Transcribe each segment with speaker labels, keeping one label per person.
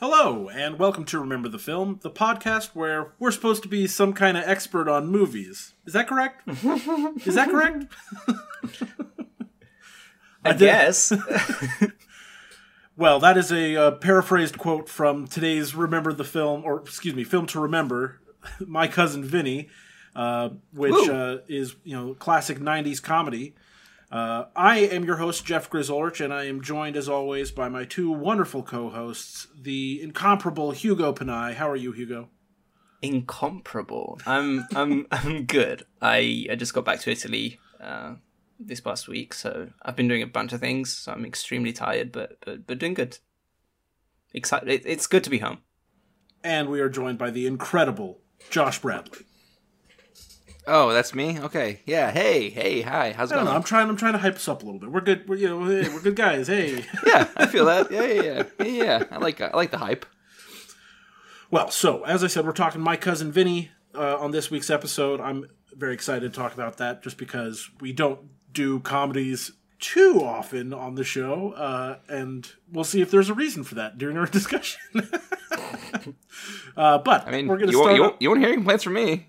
Speaker 1: Hello, and welcome to Remember the Film, the podcast where we're supposed to be some kind of expert on movies. Is that correct? Is that correct?
Speaker 2: I,
Speaker 1: did-
Speaker 2: guess.
Speaker 1: Well, that is a uh, paraphrased quote from today's Remember the Film, or excuse me, Film to Remember, My Cousin Vinny, uh, which uh, is, you know, classic 90s comedy. Uh, I am your host, Jeff Grizzolrich, and I am joined, as always, by my two wonderful co hosts, the incomparable Hugo Panay. How are you, Hugo?
Speaker 2: Incomparable. I'm I'm I'm good. I I just got back to Italy uh, this past week, so I've been doing a bunch of things. So I'm extremely tired, but but but doing good. Excited. It, it's good to be home.
Speaker 1: And we are joined by the incredible Josh Bradley.
Speaker 3: Oh, that's me. Okay. Yeah. Hey. Hey. Hi. How's it
Speaker 1: I don't
Speaker 3: going?
Speaker 1: know. I'm trying. I'm trying to hype us up a little bit. We're good. We're you know. Hey, we're good guys. Hey.
Speaker 3: yeah, I feel that. Yeah, yeah, yeah, yeah. yeah. I like. I like the hype.
Speaker 1: Well, so as I said, we're talking my cousin Vinny uh, on this week's episode. I'm very excited to talk about that, just because we don't do comedies too often on the show, uh, and we'll see if there's a reason for that during our discussion. uh, but
Speaker 3: I mean,
Speaker 1: we're gonna
Speaker 3: you,
Speaker 1: start.
Speaker 3: you, you won't hear any complaints from me.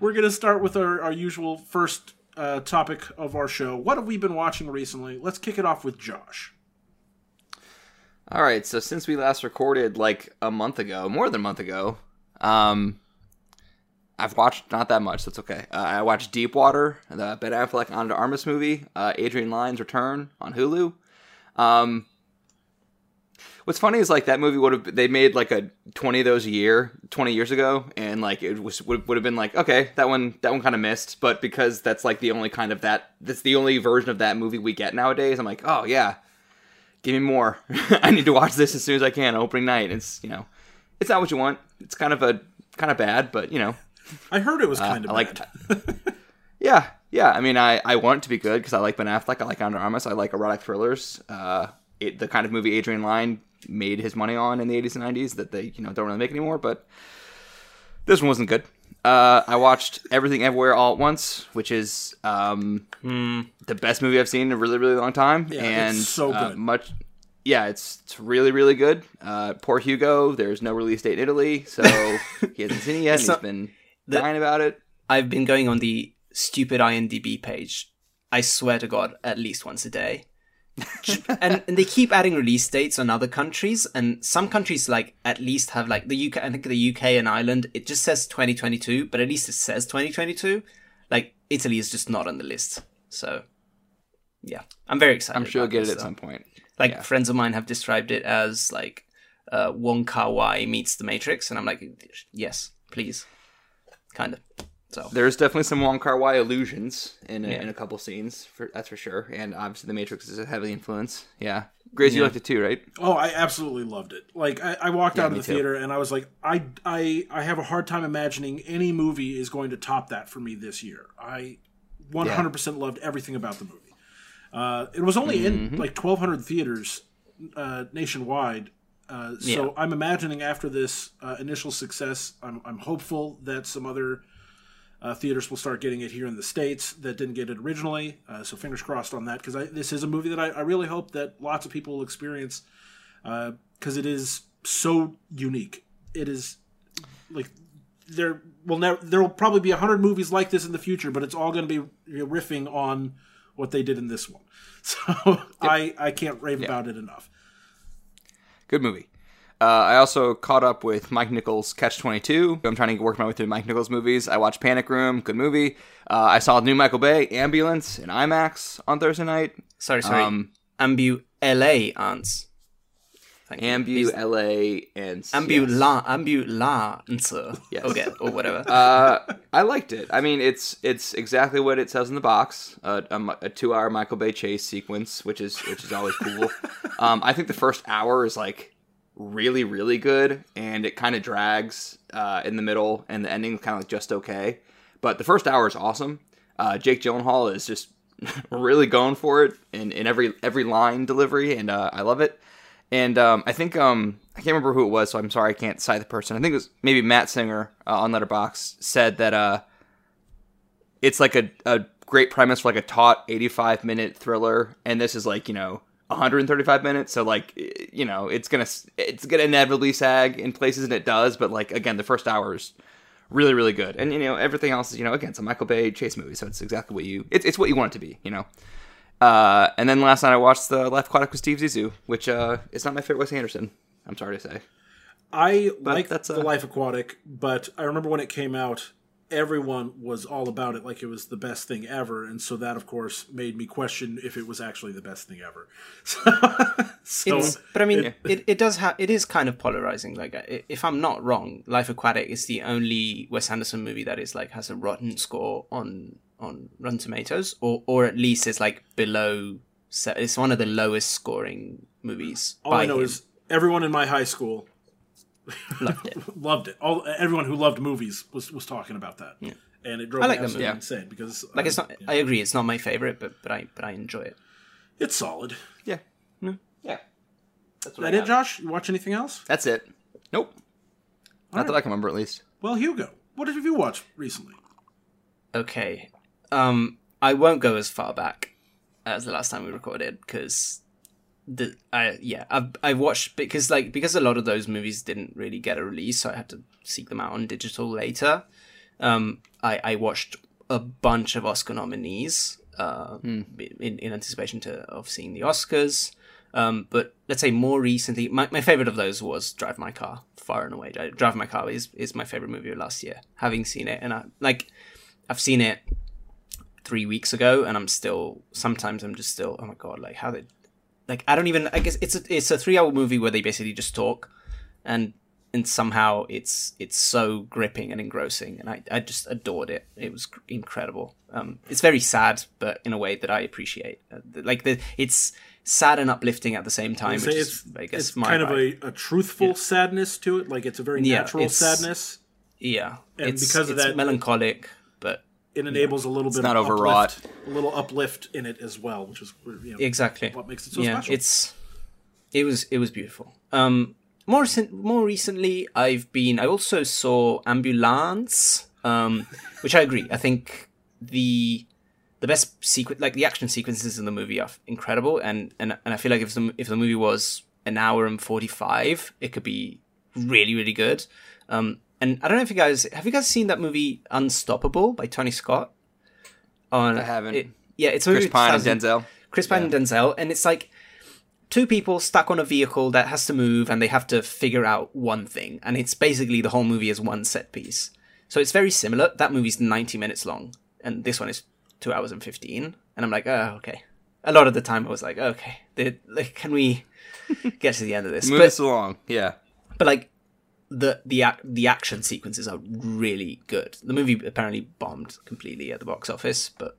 Speaker 1: We're gonna start with our, our usual first uh, topic of our show. What have we been watching recently? Let's kick it off with Josh.
Speaker 3: All right. So since we last recorded like a month ago, more than a month ago, um, I've watched not that much. That's okay. Uh, I watched Deepwater, the Ben Affleck Ana de Armas movie, uh, Adrian Lyne's Return on Hulu. Um, what's funny is like that movie would have they made like a 20 of those a year 20 years ago and like it was would, would have been like okay that one that one kind of missed. But because that's like the only kind of that that's the only version of that movie we get nowadays i'm like oh yeah. Give me more. I need to watch this as soon as i can opening night. It's you know it's not what you want. It's kind of a kind of bad but you know.
Speaker 1: I heard it was kind of
Speaker 3: Uh, I like yeah yeah. I mean i i want it to be good because i like ben affleck i like de armas i like erotic thrillers. Uh it, the kind of movie adrian lyne made his money on in the 80s and 90s that they you know don't really make anymore but this one wasn't good uh, I watched Everything Everywhere All at Once, which is um, the best movie I've seen in a really, really long time,
Speaker 1: Yeah,
Speaker 3: and
Speaker 1: it's so
Speaker 3: uh,
Speaker 1: good.
Speaker 3: much, yeah, it's it's really, really good. Uh, poor Hugo, there's no release date in Italy, so he hasn't seen it yet. he's been
Speaker 2: the-
Speaker 3: dying about it.
Speaker 2: I've been going on the stupid IMDb page. I swear to God, at least once a day. And, and they keep adding release dates on other countries, and some countries like at least have like the UK. I think the UK and Ireland it just says 2022, but at least it says 2022. Like Italy is just not on the list, so yeah, I'm very excited.
Speaker 3: I'm sure you'll get it at
Speaker 2: though.
Speaker 3: some point.
Speaker 2: Like
Speaker 3: Yeah.
Speaker 2: friends of mine have described it as like uh, Wong Kar Wai meets The Matrix, and I'm like, yes, please, kind of. So
Speaker 3: There's definitely some Wong Kar Wai illusions in a,
Speaker 2: Yeah.
Speaker 3: in a couple scenes, for, that's for sure. And obviously, The Matrix is a heavy influence. Yeah, Grace, you liked it too, right?
Speaker 1: Oh, I absolutely loved it. Like I, I walked out of the
Speaker 3: too.
Speaker 1: theater and I was like, I, I, I have a hard time imagining any movie is going to top that for me this year. I 100% loved everything about the movie. Uh, it was only
Speaker 3: Mm-hmm.
Speaker 1: in like 1,200 theaters uh, nationwide. Uh, so
Speaker 2: Yeah.
Speaker 1: I'm imagining after this uh, initial success, I'm, I'm hopeful that some other uh, theaters will start getting it here in the states that didn't get it originally. Uh, so fingers crossed on that because this is a movie that I, I really hope that lots of people will experience because it is so unique. It is like there will never there will probably be a hundred movies like this in the future, but it's all going to be riffing on what they did in this one. So I I can't rave about it enough.
Speaker 3: Good movie. Uh, I also caught up with Mike Nichols' Catch 22. I'm trying to work my way through Mike Nichols movies. I watched Panic Room, good movie. Uh, I saw new Michael Bay, Ambulance, in IMAX on Thursday night.
Speaker 2: sorry, sorry.
Speaker 3: Um,
Speaker 2: Ambu LA you.
Speaker 3: Ambu, LA, and
Speaker 2: Ambula, ambulance.
Speaker 3: Yes.
Speaker 2: Okay, or whatever.
Speaker 3: uh, I liked it. I mean, it's it's exactly what it says in the box. Uh, a, a two-hour Michael Bay chase sequence, which is which is always cool. um, I think the first hour is like really really good, and it kind of drags uh, in the middle, and the ending is kind of like just okay. But the first hour is awesome. Uh, Jake Gyllenhaal is just really going for it in, in every every line delivery, and uh, I love it. And um, I think um, I can't remember who it was, so I'm sorry I can't cite the person. I think it was maybe Matt Singer uh, on Letterboxd said that uh, it's like a, a great premise for like a taut 85 minute thriller, and this is like you know 135 minutes, so like you know, it's gonna it's gonna inevitably sag in places, and it does. But like again, the first hour is really really good, and you know everything else is you know again it's a Michael Bay chase movie, so it's exactly what you it's it's what you want it to be, you know. Uh, and then last night I watched the Life Aquatic with Steve Zissou, which uh, is not my favorite Wes Anderson. I'm sorry to say.
Speaker 1: I like
Speaker 3: that's,
Speaker 1: the
Speaker 3: uh,
Speaker 1: Life Aquatic, but I remember when it came out, everyone was all about it like it was the best thing ever, and so that, of course, made me question if it was actually the best thing ever. so,
Speaker 2: It's, but I mean,
Speaker 1: it-
Speaker 2: it, it, does have it is kind of polarizing. Like, uh, if I'm not wrong, Life Aquatic is the only Wes Anderson movie that is like has a rotten score on on Rotten Tomatoes, or or at least is like below. It's one of the lowest scoring movies.
Speaker 1: all I know
Speaker 2: him.
Speaker 1: is everyone in my high school
Speaker 2: loved it.
Speaker 1: loved it. All everyone who loved movies was was talking about that, and it drove
Speaker 2: I like
Speaker 1: me
Speaker 2: them,
Speaker 1: absolutely
Speaker 3: yeah.
Speaker 1: insane because
Speaker 2: Like,
Speaker 1: uh,
Speaker 2: it's not. I agree, it's not my favorite, but but I but I enjoy it.
Speaker 1: it's solid.
Speaker 3: Yeah, yeah. That's
Speaker 1: Is that it, Josh? You watch anything else?
Speaker 3: That's it. Nope. Not that I can remember, at least.
Speaker 1: Well, Hugo, what have you watched recently?
Speaker 2: Okay. Um, I won't go as far back as the last time we recorded because the I yeah I've I watched because like because a lot of those movies didn't really get a release, so I had to seek them out on digital later. Um, I I watched a bunch of Oscar nominees uh, in in anticipation to of seeing the Oscars. Um, but let's say more recently, my, my favorite of those was Drive My Car, far and away. Drive My Car is, is my favorite movie of last year. Having seen it, and I like, I've seen it three weeks ago, and I'm still sometimes I'm just still oh my god, like how did like I don't even I guess it's a it's a three hour movie where they basically just talk, and and somehow it's it's so gripping and engrossing, and I I just adored it. It was incredible. Um, it's very sad, but in a way that I appreciate. Uh, like the it's sad and uplifting at the same time, which
Speaker 1: it's
Speaker 2: is I guess
Speaker 1: it's kind of a, a truthful sadness to it. Like it's a very
Speaker 2: Yeah,
Speaker 1: natural sadness.
Speaker 2: yeah.
Speaker 1: and
Speaker 2: it's,
Speaker 1: because of
Speaker 2: it's
Speaker 1: that-
Speaker 2: melancholic,
Speaker 1: It enables a little bit It's
Speaker 3: not
Speaker 1: of
Speaker 3: overwrought.
Speaker 1: uplift, a little uplift in it as well, which is you know,
Speaker 2: exactly.
Speaker 1: what makes it so
Speaker 2: yeah
Speaker 1: special.
Speaker 2: it's it was it was beautiful. Um more more recently i've been i also saw ambulance um which i agree. I think the the best sequence like the action sequences in the movie are incredible and and, and i feel like if the if the movie was an hour and 45 it could be really really good. Um and i don't know if you guys have you guys seen that movie unstoppable by tony scott on
Speaker 3: I haven't.
Speaker 2: it- yeah it's
Speaker 3: Chris Pine and Denzel.
Speaker 2: Chris Pine and Denzel, and it's like two people stuck on a vehicle that has to move, and they have to figure out one thing, and it's basically the whole movie is one set piece. So it's very similar. That movie's ninety minutes long, and this one is two hours and fifteen. And I'm like, oh, okay. A lot of the time, I was like, okay, they- like, can we get to the end of this?
Speaker 3: Move
Speaker 2: But
Speaker 3: us along. Yeah.
Speaker 2: but like the the the action sequences are really good. The movie apparently bombed completely at the box office, but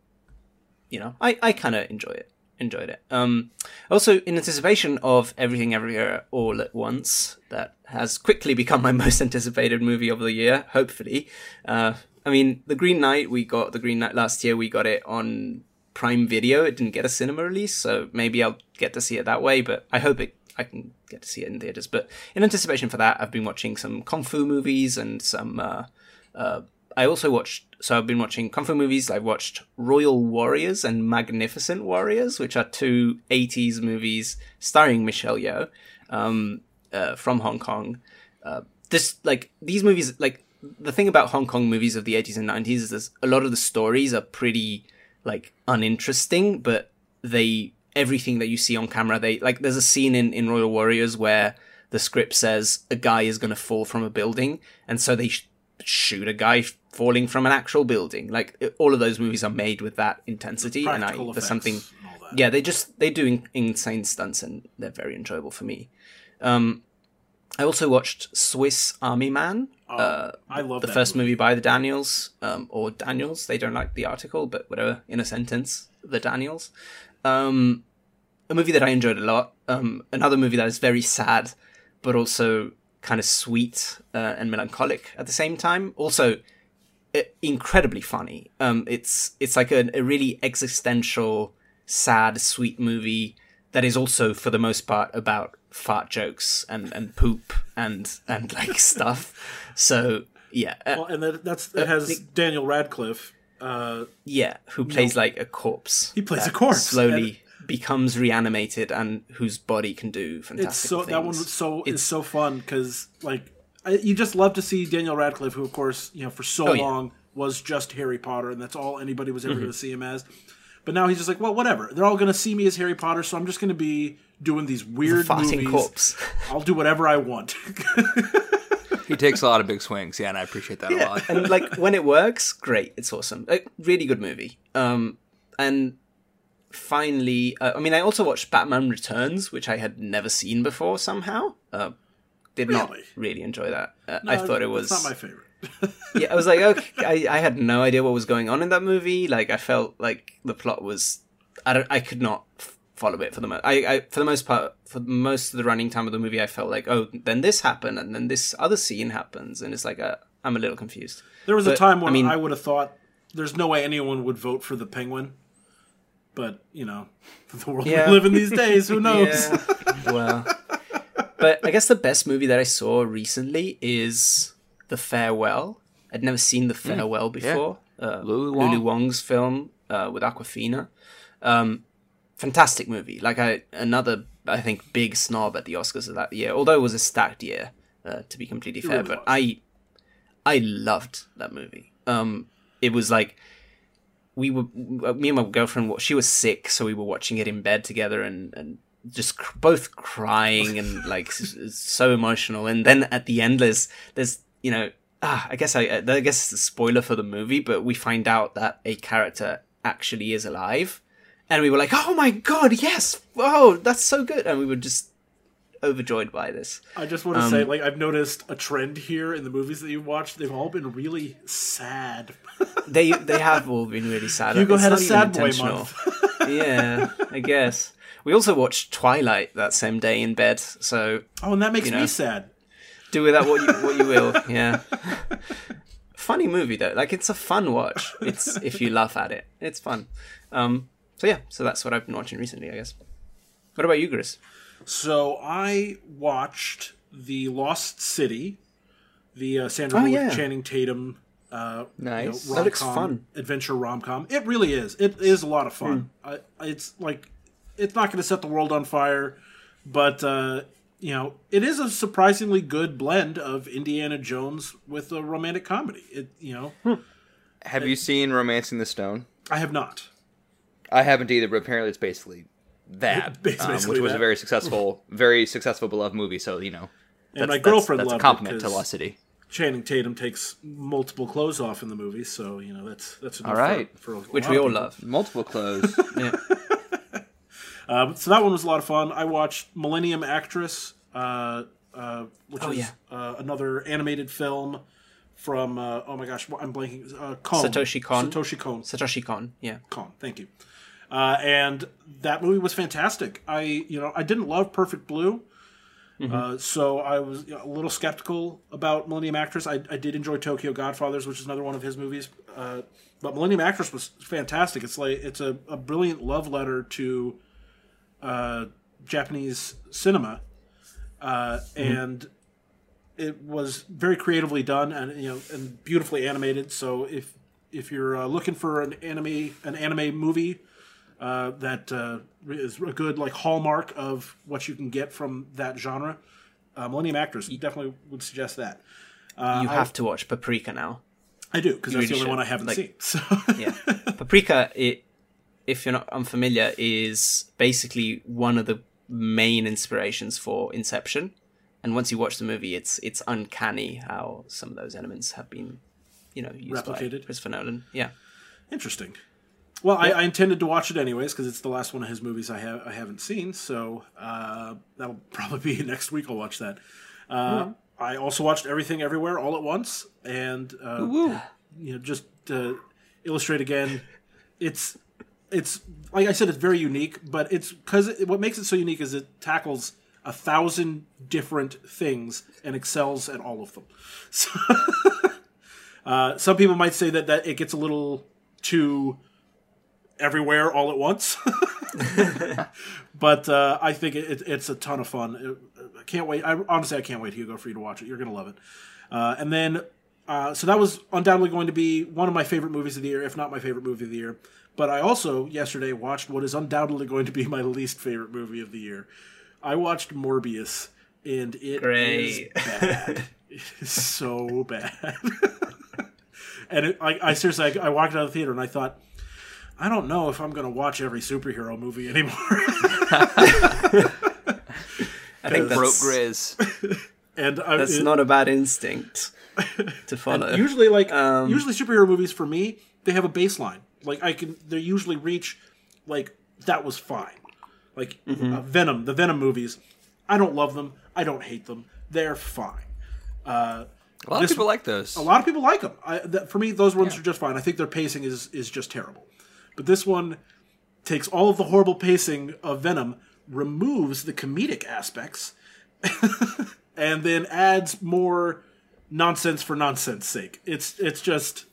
Speaker 2: you know, I I kind of enjoy it. Enjoyed it. Um, also in anticipation of Everything Everywhere All at Once, that has quickly become my most anticipated movie of the year. Hopefully, uh, I mean, The Green Knight. We got The Green Knight last year. We got it on Prime Video. It didn't get a cinema release, so maybe I'll get to see it that way. But I hope it. I can get to see it in theaters. But in anticipation for that, I've been watching some kung fu movies and some. Uh, uh, I also watched. So I've been watching kung fu movies. I've watched Royal Warriors and Magnificent Warriors, which are two '80s movies starring Michelle Yeoh um, uh, from Hong Kong. Uh, this like these movies like the thing about Hong Kong movies of the 80s and 90s is a lot of the stories are pretty like uninteresting, but they everything that you see on camera they like there's a scene in in Royal Warriors where the script says a guy is going to fall from a building and so they sh- shoot a guy falling from an actual building like it- all of those movies are made with that intensity and I there's something
Speaker 1: and all that.
Speaker 2: yeah they just they do in- insane stunts and they're very enjoyable for me um i also watched swiss army man uh
Speaker 1: I love
Speaker 2: the first
Speaker 1: movie.
Speaker 2: movie by the daniels um or daniels they don't like the article but whatever in a sentence the daniels um a movie that i enjoyed a lot um another movie that is very sad but also kind of sweet uh, and melancholic at the same time also incredibly funny. Um, it's it's like a, a really existential, sad, sweet movie that is also, for the most part, about fart jokes and, and poop and and like stuff. So yeah, uh,
Speaker 1: Well, and that, that's it has Daniel Radcliffe. Uh,
Speaker 2: yeah, who plays like a corpse?
Speaker 1: He plays a corpse,
Speaker 2: slowly. Becomes reanimated and whose body can do fantastic
Speaker 1: It's so
Speaker 2: things.
Speaker 1: that one was so is
Speaker 2: It's-
Speaker 1: so fun because like I, you just love to see Daniel Radcliffe, who of course you know for so
Speaker 2: Oh, yeah. Mm-hmm.
Speaker 1: long was just Harry Potter, and that's all anybody was ever going to see him as. But now he's just like, well, whatever. They're all going to see me as Harry Potter, so I'm just going to be doing these weird
Speaker 2: farting
Speaker 1: movies.
Speaker 2: corpse.
Speaker 1: I'll do whatever I want.
Speaker 3: He takes a lot of big swings, yeah, and I appreciate that a lot.
Speaker 2: and like when it works, great. It's awesome. A really good movie. Um, and finally, uh, I mean, I also watched Batman Returns, which I had never seen before. Somehow, uh, did not
Speaker 1: Really?
Speaker 2: really enjoy that. Uh, I thought it was
Speaker 1: not my favorite.
Speaker 2: yeah, I was like, okay, I, I had no idea what was going on in that movie. Like, I felt like the plot was, I don't, I could not f- follow it for the most. I, I, for the most part, for most of the running time of the movie, I felt like, oh, then this happened, and then this other scene happens, and it's like, uh, I'm a little confused.
Speaker 1: There was a time when
Speaker 2: I mean-
Speaker 1: I would have thought there's no way anyone would vote for the Penguin, but you know, the world
Speaker 2: Yeah.
Speaker 1: we live in these days, who knows?
Speaker 2: Yeah. well, but I guess the best movie that I saw recently is The Farewell. I'd never seen The Farewell before. Uh,
Speaker 3: Lulu Wang.
Speaker 2: Lulu Wong's film uh, with Awkwafina. Um, fantastic movie. Like I another, I think, big snob at the Oscars of that year. Although it was a stacked year, uh, to be completely fair.
Speaker 1: really
Speaker 2: but
Speaker 1: was.
Speaker 2: I, I loved that movie. Um, it was like we were me and my girlfriend she was sick so we were watching it in bed together and and just cr- both crying and like so emotional. And then at the end there's there's you know ah, i guess i i guess it's a spoiler for the movie but we find out that a character actually is alive. And we were like oh my god yes! Oh that's so good! And we were just overjoyed by this
Speaker 1: I just want to say, like, I've noticed a trend here in the movies that you've watched. They've all been really sad.
Speaker 2: they they have all been really sad
Speaker 1: Hugo
Speaker 2: It's
Speaker 1: had a sad boy month.
Speaker 2: yeah, I guess. We also watched Twilight that same day in bed, so
Speaker 1: Oh, and that makes
Speaker 2: You
Speaker 1: me sad.
Speaker 2: do with that what you what you will. Yeah. Funny movie though. Like it's a fun watch. It's if you laugh at it. It's fun. Um so yeah, so that's what I've been watching recently, I guess. What about you, Chris?
Speaker 1: So I watched the Lost City, the uh, Sandra
Speaker 2: Oh,
Speaker 1: Bullock,
Speaker 2: yeah.
Speaker 1: Channing Tatum. Uh,
Speaker 3: Nice.
Speaker 1: you know,
Speaker 2: That looks
Speaker 1: rom-com,
Speaker 2: fun.
Speaker 1: Adventure rom com. It really is. It is a lot of fun.
Speaker 2: Hmm.
Speaker 1: I, it's like it's not going to set the world on fire, but uh, you know it is a surprisingly good blend of Indiana Jones with a romantic comedy. It you know
Speaker 2: Hmm.
Speaker 3: Have you seen Romancing the Stone?
Speaker 1: I have not.
Speaker 3: I haven't either, but apparently it's basically that,
Speaker 1: It's
Speaker 3: um, which was
Speaker 1: that.
Speaker 3: a very successful, very successful, beloved movie. So you know,
Speaker 1: And my girlfriend
Speaker 3: that's, that's
Speaker 1: loved
Speaker 3: a compliment
Speaker 1: it
Speaker 3: to
Speaker 1: 'cause
Speaker 3: Lost City.
Speaker 1: Channing Tatum takes multiple clothes off in the movie, so you know that's that's
Speaker 3: All right.
Speaker 1: for, for a
Speaker 2: Which we all
Speaker 1: people.
Speaker 2: love.
Speaker 3: Multiple clothes.
Speaker 2: Yeah.
Speaker 1: Um, so that one was a lot of fun. I watched Millennium Actress, uh, uh, which
Speaker 2: Oh,
Speaker 1: is
Speaker 2: yeah.
Speaker 1: uh, another animated film from uh, oh my gosh, I'm blanking. Uh, Kon.
Speaker 2: Satoshi Kon.
Speaker 1: Satoshi Kon.
Speaker 2: Satoshi Kon, yeah.
Speaker 1: Kon. Thank you. Uh, and that movie was fantastic. I you know I didn't love Perfect Blue.
Speaker 2: Mm-hmm.
Speaker 1: Uh, so I was a little skeptical about Millennium Actress. I, I did enjoy Tokyo Godfathers, which is another one of his movies. Uh, but Millennium Actress was fantastic. It's like it's a, a brilliant love letter to uh, Japanese cinema, uh, and it was very creatively done and you know and beautifully animated. So if if you're uh, looking for an anime an anime movie uh, that uh, is a good like hallmark of what you can get from that genre, uh, Millennium Actress definitely would suggest that.
Speaker 2: you have to watch Paprika now.
Speaker 1: I do because that's
Speaker 2: really
Speaker 1: the only
Speaker 2: should.
Speaker 1: one I haven't
Speaker 2: Like-
Speaker 1: seen. So
Speaker 2: yeah. Paprika, it, if you're not unfamiliar, is basically one of the main inspirations for Inception. And once you watch the movie, it's it's uncanny how some of those elements have been, you know, used
Speaker 1: Replicated.
Speaker 2: by Christopher Nolan. Yeah.
Speaker 1: Interesting. Well, I, I intended to watch it anyways because it's the last one of his movies I have I haven't seen. So uh, that'll probably be next week. I'll watch that. Uh, I also watched Everything Everywhere all at once, and uh, you know, just to illustrate again, it's it's like I said, it's very unique. But it's because it, what makes it so unique is it tackles a thousand different things and excels at all of them. So, uh, some people might say that that it gets a little too everywhere all at once. but uh, I think it, it's a ton of fun. I can't wait. I, honestly, I can't wait, Hugo, for you to watch it. You're going to love it. Uh, and then Uh, so that was undoubtedly going to be one of my favorite movies of the year, if not my favorite movie of the year. But I also yesterday watched what is undoubtedly going to be my least favorite movie of the year. I watched Morbius, and it is
Speaker 2: Great.
Speaker 1: bad. it is so bad. and it, I, I seriously, I, I walked out of the theater and I thought, I don't know if I'm going to watch every superhero movie anymore.
Speaker 2: I think
Speaker 3: Broke
Speaker 2: that's,
Speaker 3: Grizz.
Speaker 1: and I,
Speaker 2: that's
Speaker 1: it-
Speaker 2: not a bad instinct to follow.
Speaker 1: usually like
Speaker 2: Um,
Speaker 1: usually superhero movies for me they have a baseline like i can they usually reach like that was fine like
Speaker 2: Mm-hmm.
Speaker 1: uh, venom the venom movies i don't love them i don't hate them they're fine uh,
Speaker 3: A lot
Speaker 1: This-
Speaker 3: of people like those.
Speaker 1: a lot of people like them I, that, for me those ones are just fine i think their pacing is is just terrible but this one takes all of the horrible pacing of venom removes the comedic aspects and then adds more nonsense for nonsense sake it's it's just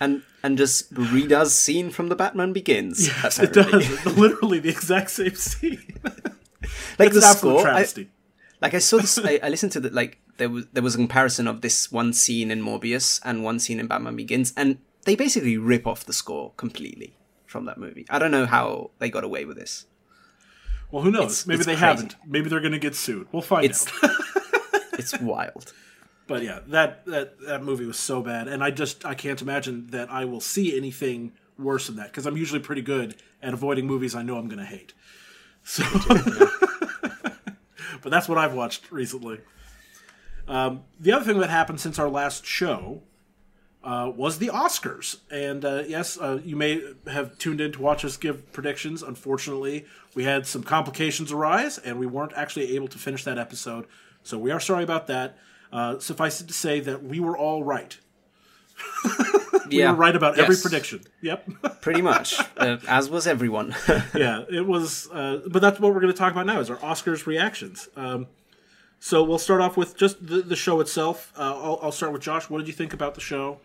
Speaker 2: and and just redoes scene from the Batman Begins.
Speaker 1: Yes, it does. Literally the exact same scene.
Speaker 2: like
Speaker 1: It's
Speaker 2: the score. I, like I saw this. I, I listened to the like there was there was a comparison of this one scene in Morbius and one scene in Batman Begins, and they basically rip off the score completely from that movie. I don't know how they got away with this.
Speaker 1: well, who knows?
Speaker 2: it's-
Speaker 1: Maybe
Speaker 2: it's
Speaker 1: they
Speaker 2: crazy.
Speaker 1: haven't. Maybe they're going to get sued. We'll find
Speaker 2: It's
Speaker 1: out.
Speaker 2: it's wild.
Speaker 1: But yeah, that, that that movie was so bad, and I just I can't imagine that I will see anything worse than that because I'm usually pretty good at avoiding movies I know I'm going to hate. So, but that's what I've watched recently. Um, the other thing that happened since our last show uh, was the Oscars, and uh, yes, uh, you may have tuned in to watch us give predictions. Unfortunately, we had some complications arise, and we weren't actually able to finish that episode. So we are sorry about that. Uh, suffice it to say that we were all right. We
Speaker 2: yeah,
Speaker 1: were right about every prediction. Yep.
Speaker 2: Pretty much, uh, as was everyone.
Speaker 1: yeah, it was. Uh, but that's what we're going to talk about now is our Oscars reactions. Um, so we'll start off with just the, the show itself. Uh, I'll, I'll start with Josh. What did you think about the show?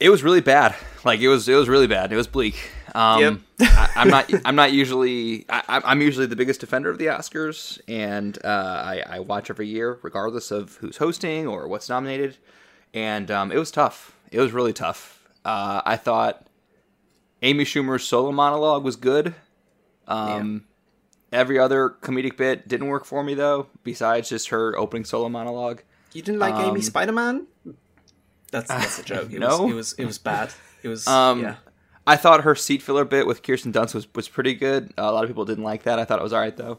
Speaker 3: It was really bad. Like it was, it was really bad. It was bleak. Um,
Speaker 2: Yep.
Speaker 3: I, I'm not. I'm not usually. I, I'm- I'm usually the biggest defender of the Oscars, and uh, I, I watch every year, regardless of who's hosting or what's nominated. And um, it was tough. It was really tough. Uh, I thought Amy Schumer's solo monologue was good. Um, Every other comedic bit didn't work for me though. Besides just her opening solo monologue.
Speaker 2: you didn't like Amy
Speaker 3: Um,
Speaker 2: Spider Man? That's that's a joke. It
Speaker 3: no.
Speaker 2: was, it was it was bad. It was
Speaker 3: Um,
Speaker 2: yeah.
Speaker 3: I thought her seat filler bit with Kirsten Dunst was, was pretty good. Uh, a lot of people didn't like that. I thought it was all right though.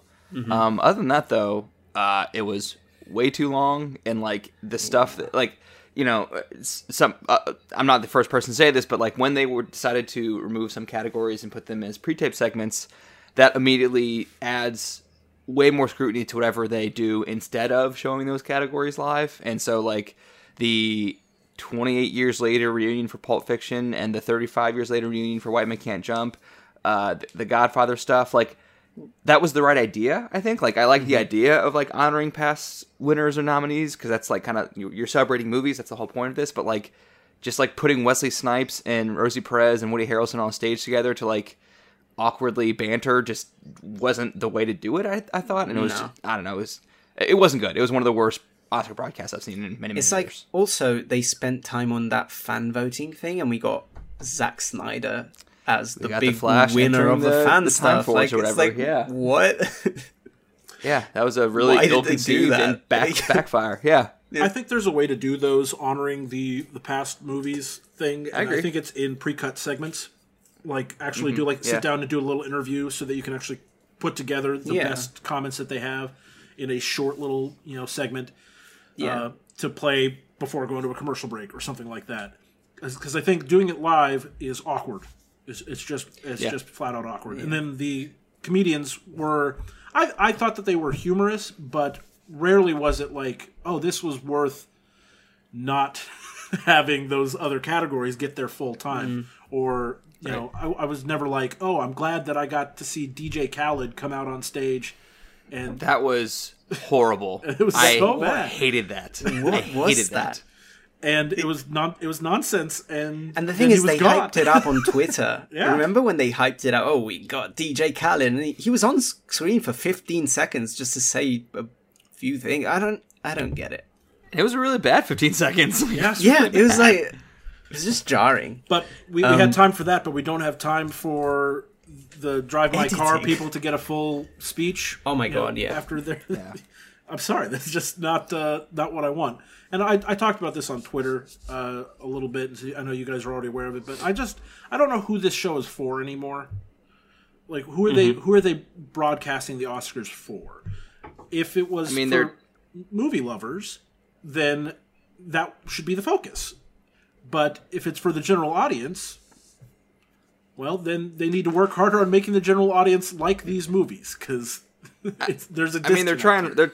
Speaker 3: Um, other than that though, uh, it was way too long and like the stuff that like you know some uh, I'm not the first person to say this, but like when they were decided to remove some categories and put them as pre-tape segments, that immediately adds way more scrutiny to whatever they do instead of showing those categories live. And so like the 28 years later reunion for Pulp Fiction and the 35 years later reunion for White Man Can't Jump, uh, the Godfather stuff, like that was the right idea. I think. Like I like the idea of like honoring past winners or nominees because that's like kind of you're celebrating movies. That's the whole point of this. But like just like putting Wesley Snipes and Rosie Perez and Woody Harrelson on stage together to like awkwardly banter just wasn't the way to do it. I, I thought, and it was
Speaker 2: No.
Speaker 3: just, I don't know, it was it wasn't good. It was one of the worst Oscar broadcasts I've seen in many many
Speaker 2: It's like also they spent time on that fan voting thing, and we got Zack Snyder as the
Speaker 3: got the
Speaker 2: big
Speaker 3: Flash
Speaker 2: winner
Speaker 3: entering
Speaker 2: of the,
Speaker 3: the-
Speaker 2: fan
Speaker 3: the Time
Speaker 2: stuff.
Speaker 3: Force
Speaker 2: like,
Speaker 3: or
Speaker 2: it's like,
Speaker 3: yeah.
Speaker 2: what?
Speaker 3: Yeah, that was a really
Speaker 2: Why did they do
Speaker 3: ill-conceived
Speaker 2: that?
Speaker 3: and back, backfire. Yeah,
Speaker 1: I think there's a way to do those honoring the the past movies thing. And I,
Speaker 3: agree.
Speaker 1: I think it's in pre-cut segments. Like actually do mm-hmm. like sit
Speaker 3: yeah.
Speaker 1: down and do a little interview so that you can actually put together the
Speaker 2: Yeah.
Speaker 1: best comments that they have in a short little you know segment
Speaker 2: yeah,
Speaker 1: uh, to play before going to a commercial break or something like that. Because I think doing it live is awkward. It's, it's just it's
Speaker 3: Yeah.
Speaker 1: just flat out awkward. And then the comedians were I I thought that they were humorous, but rarely was it like oh this was worth not having those other categories get their full time or you know I, I was never like oh I'm glad that I got to see DJ Khaled come out on stage and
Speaker 3: that was horrible.
Speaker 1: It was
Speaker 3: I
Speaker 1: so bad.
Speaker 3: hated that.
Speaker 2: What
Speaker 3: I
Speaker 2: was
Speaker 3: hated
Speaker 2: that?
Speaker 1: and it was non it was nonsense and
Speaker 2: And the thing is, they
Speaker 1: gone.
Speaker 2: hyped it up on Twitter.
Speaker 1: Yeah.
Speaker 2: Remember when they hyped it up? Oh, we got DJ Khaled, and he, he was on screen for 15 seconds just to say a few things. I don't, I don't get it.
Speaker 3: It was a really bad 15 seconds.
Speaker 1: Yeah, it's
Speaker 2: Yeah,
Speaker 1: really
Speaker 2: it was like it was just jarring.
Speaker 1: But we, we
Speaker 2: Um,
Speaker 1: had time for that, but we don't have time for the drive my car people to get a full speech.
Speaker 2: Oh my
Speaker 1: you know,
Speaker 2: God, yeah.
Speaker 1: After their, I'm sorry, that's just not uh, not what I want. And I, I talked about this on Twitter uh, a little bit. and so I know you guys are already aware of it, but I just I don't know who this show is for anymore. Like who are they
Speaker 2: Mm-hmm.
Speaker 1: who are they broadcasting the Oscars for? If it was
Speaker 3: I mean,
Speaker 1: for
Speaker 3: they're-
Speaker 1: movie lovers, then that should be the focus. But if it's for the general audience, well, then they need to work harder on making the general audience like these movies because there's a.
Speaker 3: I mean, they're trying.
Speaker 1: here.
Speaker 3: They're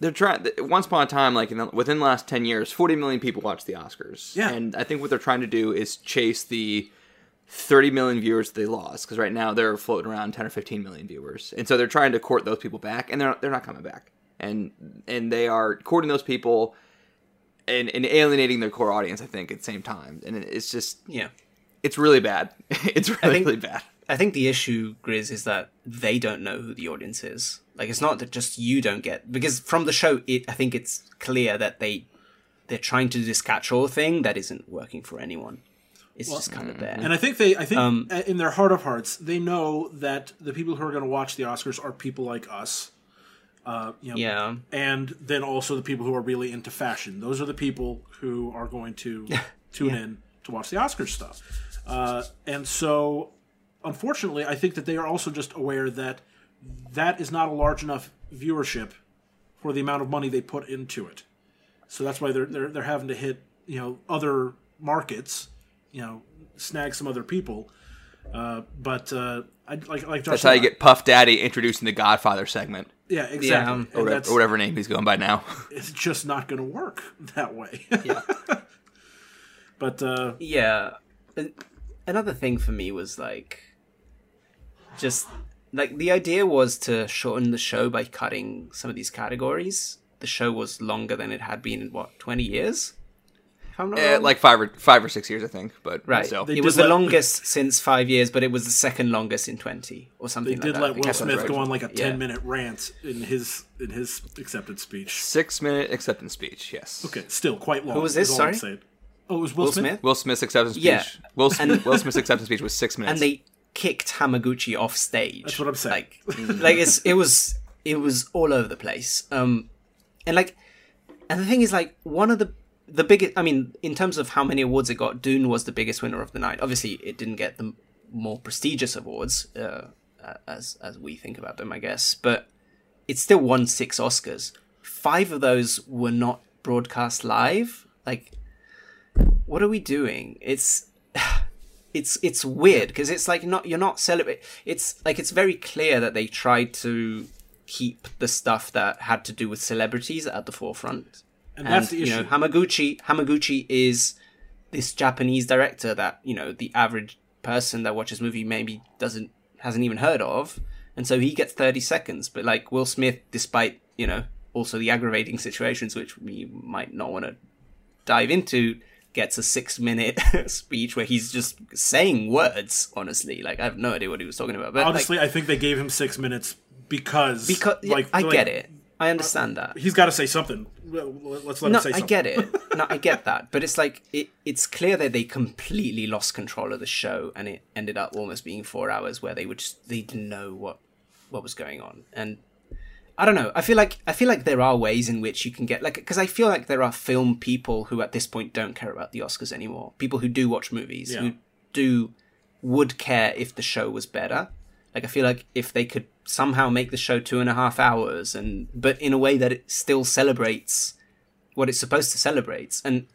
Speaker 3: they're trying. Once upon a time, like in the, within the last ten years, forty million people watched the Oscars.
Speaker 1: Yeah.
Speaker 3: and I think what they're trying to do is chase the thirty million viewers they lost because right now they're floating around ten or fifteen million viewers, and so they're trying to court those people back, and they're they're not coming back, and and they are courting those people. And, and alienating their core audience, I think, at the same time, and it's just
Speaker 2: Yeah.
Speaker 3: It's really bad. it's really,
Speaker 2: think-
Speaker 3: really bad.
Speaker 2: I think the issue, Grizz, is that they don't know who the audience is. Like, it's not that just you don't get because from the show, it I think it's clear that they they're trying to do this catch-all thing that isn't working for anyone. It's just kind of there.
Speaker 1: And I think they, I think
Speaker 2: Um,
Speaker 1: in their heart of hearts, they know that the people who are going to watch the Oscars are people like us. Uh, you know,
Speaker 2: yeah,
Speaker 1: and then also the people who are really into fashion. Those are the people who are going to tune in to watch the Oscars stuff. Uh, and so, unfortunately, I think that they are also just aware that that is not a large enough viewership for the amount of money they put into it. So that's why they're they're, they're having to hit you know other markets, you know, snag some other people. Uh, but uh, I like like Josh
Speaker 3: That's how you
Speaker 1: said,
Speaker 3: get Puff Daddy introducing the Godfather segment,
Speaker 1: yeah exactly
Speaker 2: Yeah, um,
Speaker 3: or whatever, or whatever name he's going by now.
Speaker 1: it's just not going to work that way.
Speaker 2: yeah.
Speaker 1: but uh,
Speaker 2: Yeah. Another thing for me was like just like the idea was to shorten the show by cutting some of these categories. The show was longer than it had been in what, 20 years? If I'm not
Speaker 3: Eh,
Speaker 2: wrong?
Speaker 3: like five or five or six years, I think. But
Speaker 2: right.
Speaker 3: still.
Speaker 2: It
Speaker 1: did
Speaker 2: was the
Speaker 1: let-
Speaker 2: longest since 5 years, but it was the second longest in 20 or something
Speaker 1: they did
Speaker 2: that.
Speaker 1: let
Speaker 2: I
Speaker 1: Will Smith go on like a
Speaker 2: Yeah.
Speaker 1: ten minute rant in his in his acceptance speech.
Speaker 3: Six minute acceptance speech. Yes.
Speaker 1: Okay, still quite long.
Speaker 2: Who was this,
Speaker 1: is all I'm
Speaker 2: sorry?
Speaker 1: Saying. Oh, it was Will,
Speaker 2: Will
Speaker 1: Smith.
Speaker 2: Smith?
Speaker 3: Will Smith's acceptance speech.
Speaker 2: Yeah.
Speaker 3: Will Smith, Will Smith's acceptance speech was six minutes.
Speaker 2: and they kicked Hamaguchi off stage.
Speaker 1: That's what I'm saying.
Speaker 2: Like, like it's it was it was all over the place. Um, and like, and the thing is, like, one of the the biggest. I mean, in terms of how many awards it got, Dune was the biggest winner of the night. Obviously, it didn't get the more prestigious awards, uh, as as we think about them, I guess. But it still won six Oscars. Five of those were not broadcast live. Like, what are we doing? It's it's it's weird because it's like not you're not celebrate. It's like it's very clear that they tried to keep the stuff that had to do with celebrities at the forefront.
Speaker 1: And that's the
Speaker 2: you know,
Speaker 1: issue.
Speaker 2: Hamaguchi Hamaguchi is this Japanese director that you know the average person that watches movie maybe doesn't hasn't even heard of, and so he gets thirty seconds. But like Will Smith, despite you know also the aggravating situations which we might not want to dive into, gets a six minute speech where he's just saying words. Honestly, like I have no idea what he was talking about. But like,
Speaker 1: Honestly, I think they gave him six minutes because
Speaker 2: because yeah,
Speaker 1: like
Speaker 2: I
Speaker 1: like,
Speaker 2: get it, I understand that.
Speaker 1: He's got to say something. Let's let
Speaker 2: No,
Speaker 1: him say something.
Speaker 2: I get it. No, I get that. But it's like it, it's clear that they completely lost control of the show, and it ended up almost being four hours where they would just they didn't know what what was going on, and I don't know. I feel like I feel like there are ways in which you can get like because I feel like there are film people who at this point don't care about the Oscars anymore. People who do watch movies
Speaker 1: Yeah.
Speaker 2: who do would care if the show was better. Like I feel like if they could somehow make the show two and a half hours and but in a way that it still celebrates what it's supposed to celebrate. And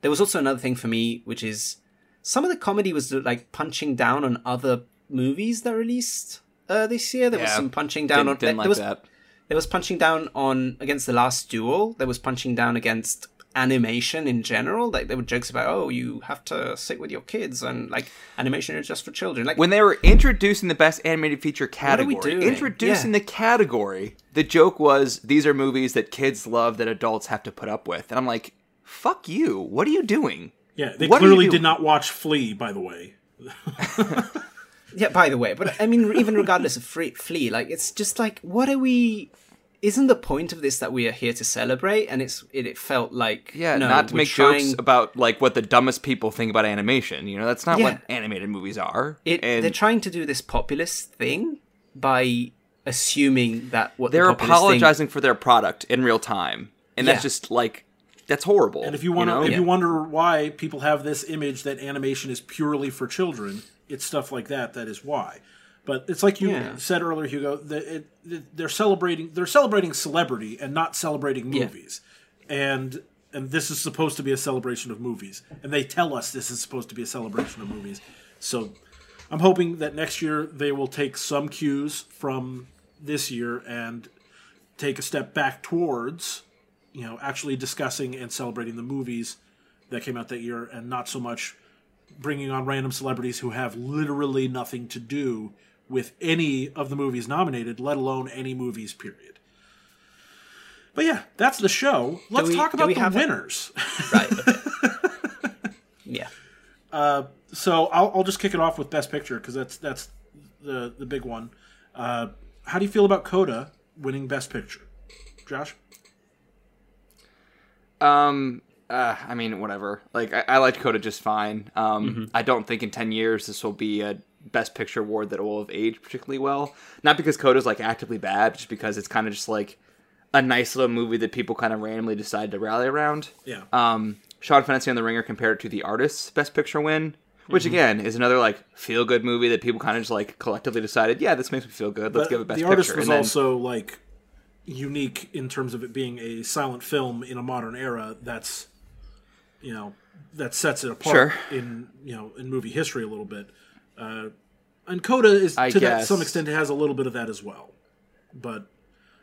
Speaker 2: there was also another thing for me, which is some of the comedy was like punching down on other movies that released uh, this year. There was some punching down
Speaker 3: didn't,
Speaker 2: on
Speaker 3: didn't
Speaker 2: there
Speaker 3: like
Speaker 2: was
Speaker 3: that.
Speaker 2: There was punching down on against the last duel. There was punching down against animation in general. Like there were jokes about, oh, you have to sit with your kids and like animation is just for children. Like
Speaker 3: When they were introducing the best animated feature
Speaker 2: are we
Speaker 3: category,
Speaker 2: doing?
Speaker 3: introducing
Speaker 2: Yeah.
Speaker 3: the category, the joke was these are movies that kids love that adults have to put up with. And I'm like, fuck you. What are you doing?
Speaker 1: Yeah, they
Speaker 3: What
Speaker 1: clearly did not watch Flee, by the way.
Speaker 2: Yeah, by the way, but I mean, even regardless of free, Flee, like it's just like, what are we? isn't the point of this that we are here to celebrate? And it's it, it felt like
Speaker 3: Yeah,
Speaker 2: no,
Speaker 3: not to make
Speaker 2: trying-
Speaker 3: jokes about like what the dumbest people think about animation. You know, that's not
Speaker 2: Yeah.
Speaker 3: what animated movies are.
Speaker 2: It,
Speaker 3: and
Speaker 2: they're trying to do this populist thing by assuming that what
Speaker 3: they're
Speaker 2: the populist thing-
Speaker 3: apologizing for their product in real time, and that's
Speaker 2: Yeah.
Speaker 3: just like that's horrible.
Speaker 1: And if you want to,
Speaker 3: know?
Speaker 1: if you wonder why people have this image that animation is purely for children, it's stuff like that that is why. But it's like you
Speaker 2: Yeah.
Speaker 1: said earlier, Hugo. That it, they're celebrating they're celebrating celebrity and not celebrating
Speaker 2: Yeah.
Speaker 1: movies. And and this is supposed to be a celebration of movies, and they tell us this is supposed to be a celebration of movies. So I'm hoping that next year they will take some cues from this year and take a step back towards you know actually discussing and celebrating the movies that came out that year and not so much bringing on random celebrities who have literally nothing to do with any of the movies nominated let alone any movies period. But yeah that's the show. Let's
Speaker 2: we-
Speaker 1: talk about the
Speaker 2: have a-
Speaker 1: winners.
Speaker 2: Right? okay. yeah,
Speaker 1: so I'll, I'll just kick it off with best picture because that's that's the the big one. Uh, how do you feel about coda winning best picture? Josh?
Speaker 3: Um, uh, I mean, whatever. Like, I, I liked Coda just fine. Um,
Speaker 2: Mm-hmm.
Speaker 3: I don't think in ten years this will be a Best Picture award that will have aged particularly well. Not because Coda's like actively bad, just because it's kind of just like a nice little movie that people kind of randomly decide to rally around.
Speaker 1: yeah
Speaker 3: Um, Sean Fennessey on The Ringer compared it to The Artist's Best Picture win, which
Speaker 1: Mm-hmm.
Speaker 3: again is another like feel good movie that people kind of just like collectively decided, yeah, this makes me feel good. Let's
Speaker 1: But
Speaker 3: give it Best
Speaker 1: the
Speaker 3: Picture.
Speaker 1: artist was
Speaker 3: then-
Speaker 1: also like unique in terms of it being a silent film in a modern era. That's you know that sets it apart
Speaker 3: Sure.
Speaker 1: in you know in movie history a little bit. Uh, and Coda is
Speaker 3: I
Speaker 1: to that, some extent it has a little bit of that as well. But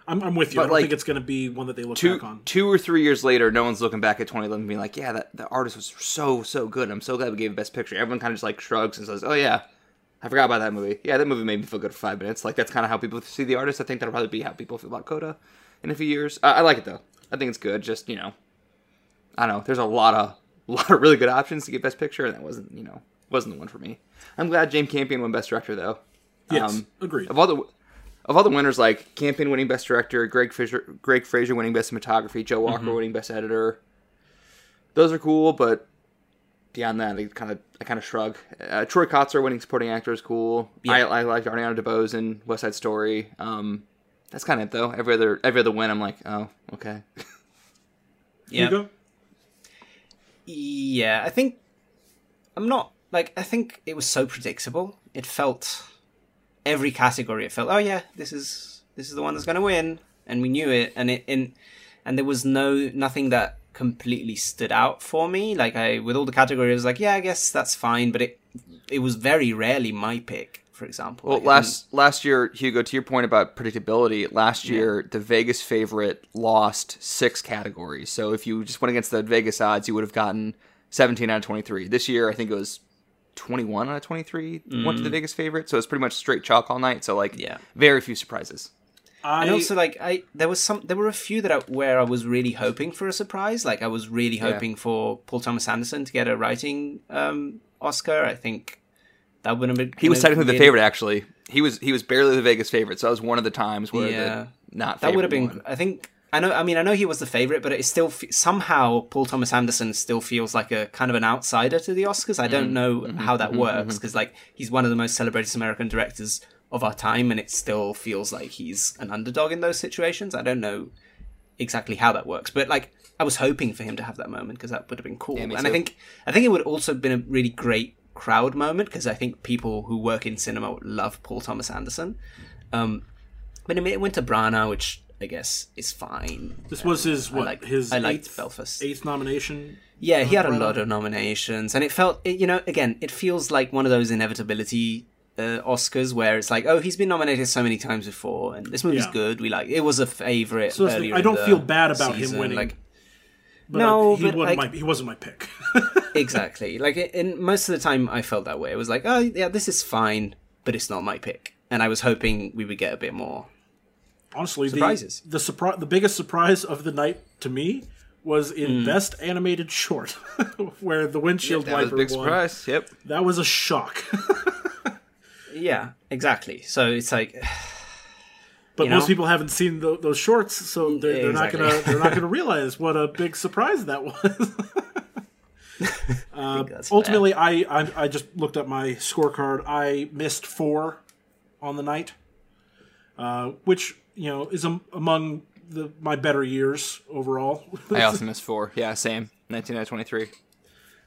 Speaker 1: I'm, I'm with you. I don't
Speaker 3: like,
Speaker 1: think it's going to be one that they look
Speaker 3: two
Speaker 1: back on.
Speaker 3: two or three years later, no one's looking back at 2011 being like, yeah, that the artist was so so good. I'm so glad we gave Best Picture. Everyone kind of just like shrugs and says, oh yeah, I forgot about that movie. Yeah, that movie made me feel good for five minutes. Like that's kind of how people see the artist. I think that'll probably be how people feel about Coda in a few years. I, I like it though. I think it's good. Just you know, I don't know. There's a lot of lot of really good options to get Best Picture, and that wasn't you know wasn't the one for me. I'm glad Jane Campion won Best Director though.
Speaker 1: Yes, agreed.
Speaker 3: Of all the of all the winners, like Campion winning Best Director, Greig Fraser, Greig Fraser winning Best Cinematography, Joe Walker
Speaker 1: Mm-hmm.
Speaker 3: winning Best Editor. Those are cool, but beyond that, I kind of I kind of shrug. Uh, Troy Kotsur winning Supporting Actor is cool. I, I liked Ariana DeBose in West Side Story. Um, that's kind of it though. Every other every other win, I'm like, oh, okay.
Speaker 2: yeah. Yeah, I think I'm not like I think it was so predictable. It felt every category. It felt oh yeah, this is this is the one that's going to win, and we knew it. And it in and there was no nothing that completely stood out for me. Like I with all the categories, like yeah, I guess that's fine. But it it was very rarely my pick. For example,
Speaker 3: Well,
Speaker 2: Like,
Speaker 3: last last year, Hugo, to your point about predictability, last year the Vegas favorite lost six categories. So if you just went against the Vegas odds, you would have gotten 17 out of 23. This year, I think it was 21 out of 23 went to the Vegas favorite. So it's pretty much straight chalk all night. So like,
Speaker 2: Yeah.
Speaker 3: very few surprises.
Speaker 1: I,
Speaker 2: and also like I there was some there were a few that I, where I was really hoping for a surprise. Like I was really hoping for Paul Thomas Anderson to get a writing um, Oscar. I think that would have been.
Speaker 3: He was technically the
Speaker 2: really-
Speaker 3: favorite, actually. He was he was barely the Vegas favorite. So that was one of the times where
Speaker 2: Yeah.
Speaker 3: the not
Speaker 2: That would have been.
Speaker 3: won.
Speaker 2: I think. I know. I mean, I know he was the favorite, but it still fe- somehow Paul Thomas Anderson still feels like a kind of an outsider to the Oscars. I mm.
Speaker 3: Mm-hmm.
Speaker 2: don't know how that mm-hmm. works mm-hmm. because like he's one of the most celebrated American directors of our time, and it still feels like he's an underdog in those situations. I don't know exactly how that works, but like I was hoping for him to have that moment because that would have been cool.
Speaker 3: Yeah, me
Speaker 2: and I think I think it would also have been a really great crowd moment because I think people who work in cinema love Paul Thomas Anderson. Um, but I mean, it went to Branagh, which I guess is fine.
Speaker 1: this was his what
Speaker 2: like-
Speaker 1: his
Speaker 2: I liked
Speaker 1: eighth,
Speaker 2: Belfast.
Speaker 1: eighth nomination.
Speaker 2: Yeah, he had a lot of nominations, and it felt, it, you know, again, it feels like one of those inevitability uh, Oscars where it's like, oh, he's been nominated so many times before, and this movie's
Speaker 1: Yeah.
Speaker 2: good. We like it was a favorite.
Speaker 1: So
Speaker 2: earlier
Speaker 1: I don't feel bad about him
Speaker 2: season,
Speaker 1: winning.
Speaker 2: Like
Speaker 1: But
Speaker 2: No,
Speaker 1: I- he
Speaker 2: but,
Speaker 1: wasn't
Speaker 2: like-
Speaker 1: my he wasn't my pick.
Speaker 2: exactly, like in most of the time, I felt that way. It was like, oh, yeah, this is fine, but it's not my pick, and I was hoping we would get a bit more.
Speaker 1: Honestly,
Speaker 2: Surprises.
Speaker 1: the the surprise, the biggest surprise of the night to me was in
Speaker 2: Hmm.
Speaker 1: Best Animated Short, where the windshield
Speaker 3: That was a
Speaker 1: wiper
Speaker 3: big
Speaker 1: won.
Speaker 3: surprise. Yep.
Speaker 1: That was a shock.
Speaker 2: Yeah, exactly. So it's like
Speaker 1: But
Speaker 2: You
Speaker 1: most
Speaker 2: know?
Speaker 1: people haven't seen tho- those shorts, so they're, they're
Speaker 2: Exactly.
Speaker 1: not gonna they're not gonna realize what a big surprise that was. Uh, ultimately, I, I I just looked up my scorecard. I missed four on the night, uh, which you know is am- among the my better years overall.
Speaker 3: I also missed four. Yeah, same. 19 out of 23.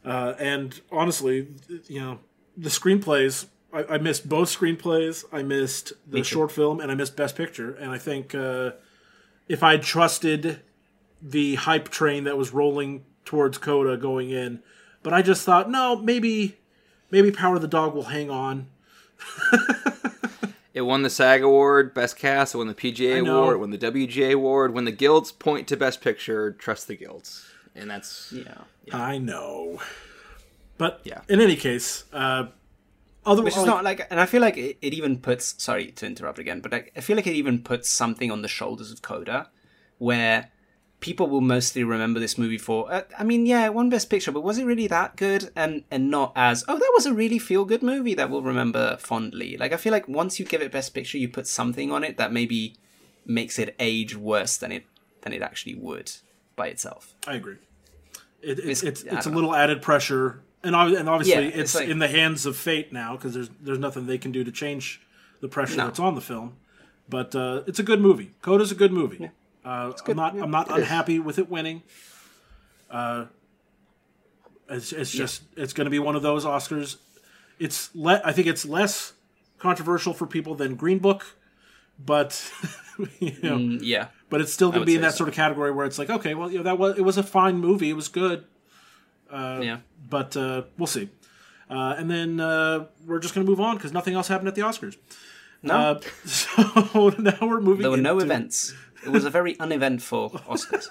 Speaker 1: Uh, and honestly, you know, the screenplays. I, I missed both screenplays. I missed the
Speaker 2: too.
Speaker 1: short film, and I missed Best Picture. And I think uh, if I trusted the hype train that was rolling towards Coda going in, but I just thought, no, maybe, maybe Power of the Dog will hang on.
Speaker 3: It won the SAG Award, Best Cast. It won the PGA Award. It won the WGA Award. When the guilds point to Best Picture, trust the guilds. And that's
Speaker 2: Yeah.
Speaker 1: I know, but
Speaker 3: Yeah.
Speaker 1: in any case, uh, other
Speaker 2: Which is not like, and I feel like it, it even puts. Sorry to interrupt again, but I, I feel like it even puts something on the shoulders of Coda, where people will mostly remember this movie for. Uh, I mean, yeah, one Best Picture, but was it really that good? And and not as oh, that was a really feel good movie that we'll remember fondly. Like I feel like once you give it Best Picture, you put something on it that maybe makes it age worse than it than it actually would by itself.
Speaker 1: I agree. It,
Speaker 2: It's-
Speaker 1: it's it's, it's a
Speaker 2: don't
Speaker 1: little added pressure, and and obviously
Speaker 2: Yeah,
Speaker 1: it's,
Speaker 2: it's like-
Speaker 1: in the hands of fate now because there's there's nothing they can do to change the pressure
Speaker 2: No.
Speaker 1: that's on the film. But uh, it's a good movie. Coda's a good movie. Uh, I'm not I'm not unhappy with it winning. Uh, it's it's just it's going to be one of those Oscars. It's le- I think it's less controversial for people than Green Book, but you know,
Speaker 2: Mm, yeah,
Speaker 1: but it's still going to be in that
Speaker 2: so.
Speaker 1: sort of category where it's like, okay, well, you know, that was it was a fine movie, it was good,
Speaker 2: yeah.
Speaker 1: But uh, we'll see. Uh, and then uh, we're just going to move on because nothing else happened at the Oscars.
Speaker 2: No,
Speaker 1: Uh, so now we're moving.
Speaker 2: there were no events. It was a very uneventful Oscars.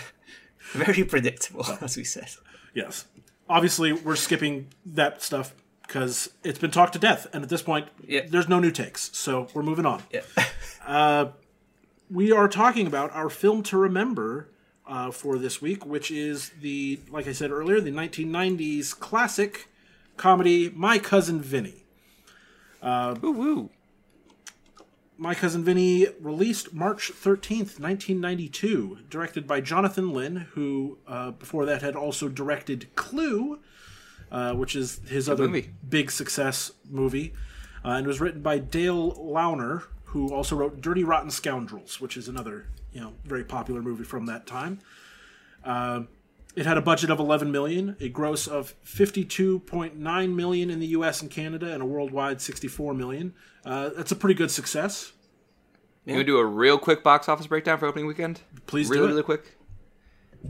Speaker 2: very predictable, as we said.
Speaker 1: Yes, obviously we're skipping that stuff because it's been talked to death, and at this point,
Speaker 2: Yeah.
Speaker 1: there's no new takes. So we're moving on.
Speaker 2: Yeah.
Speaker 1: we are talking about our film to remember uh, for this week, which is the, like I said earlier, the 1990s classic comedy My Cousin Vinny.
Speaker 3: woo woo.
Speaker 1: My Cousin Vinny released March 13th, 1992, directed by Jonathan Lynn, who uh, before that had also directed Clue, uh, which is his other
Speaker 3: movie.
Speaker 1: big success movie, uh, and was written by Dale Launer, who also wrote Dirty Rotten Scoundrels, which is another you know very popular movie from that time. Uh, it had a budget of 11 million, a gross of 52.9 million in the U.S. and Canada, and a worldwide 64 million. Uh, that's a pretty good success.
Speaker 3: You want to do a real quick box office breakdown for opening weekend?
Speaker 1: Please
Speaker 3: really,
Speaker 1: do it.
Speaker 3: really quick.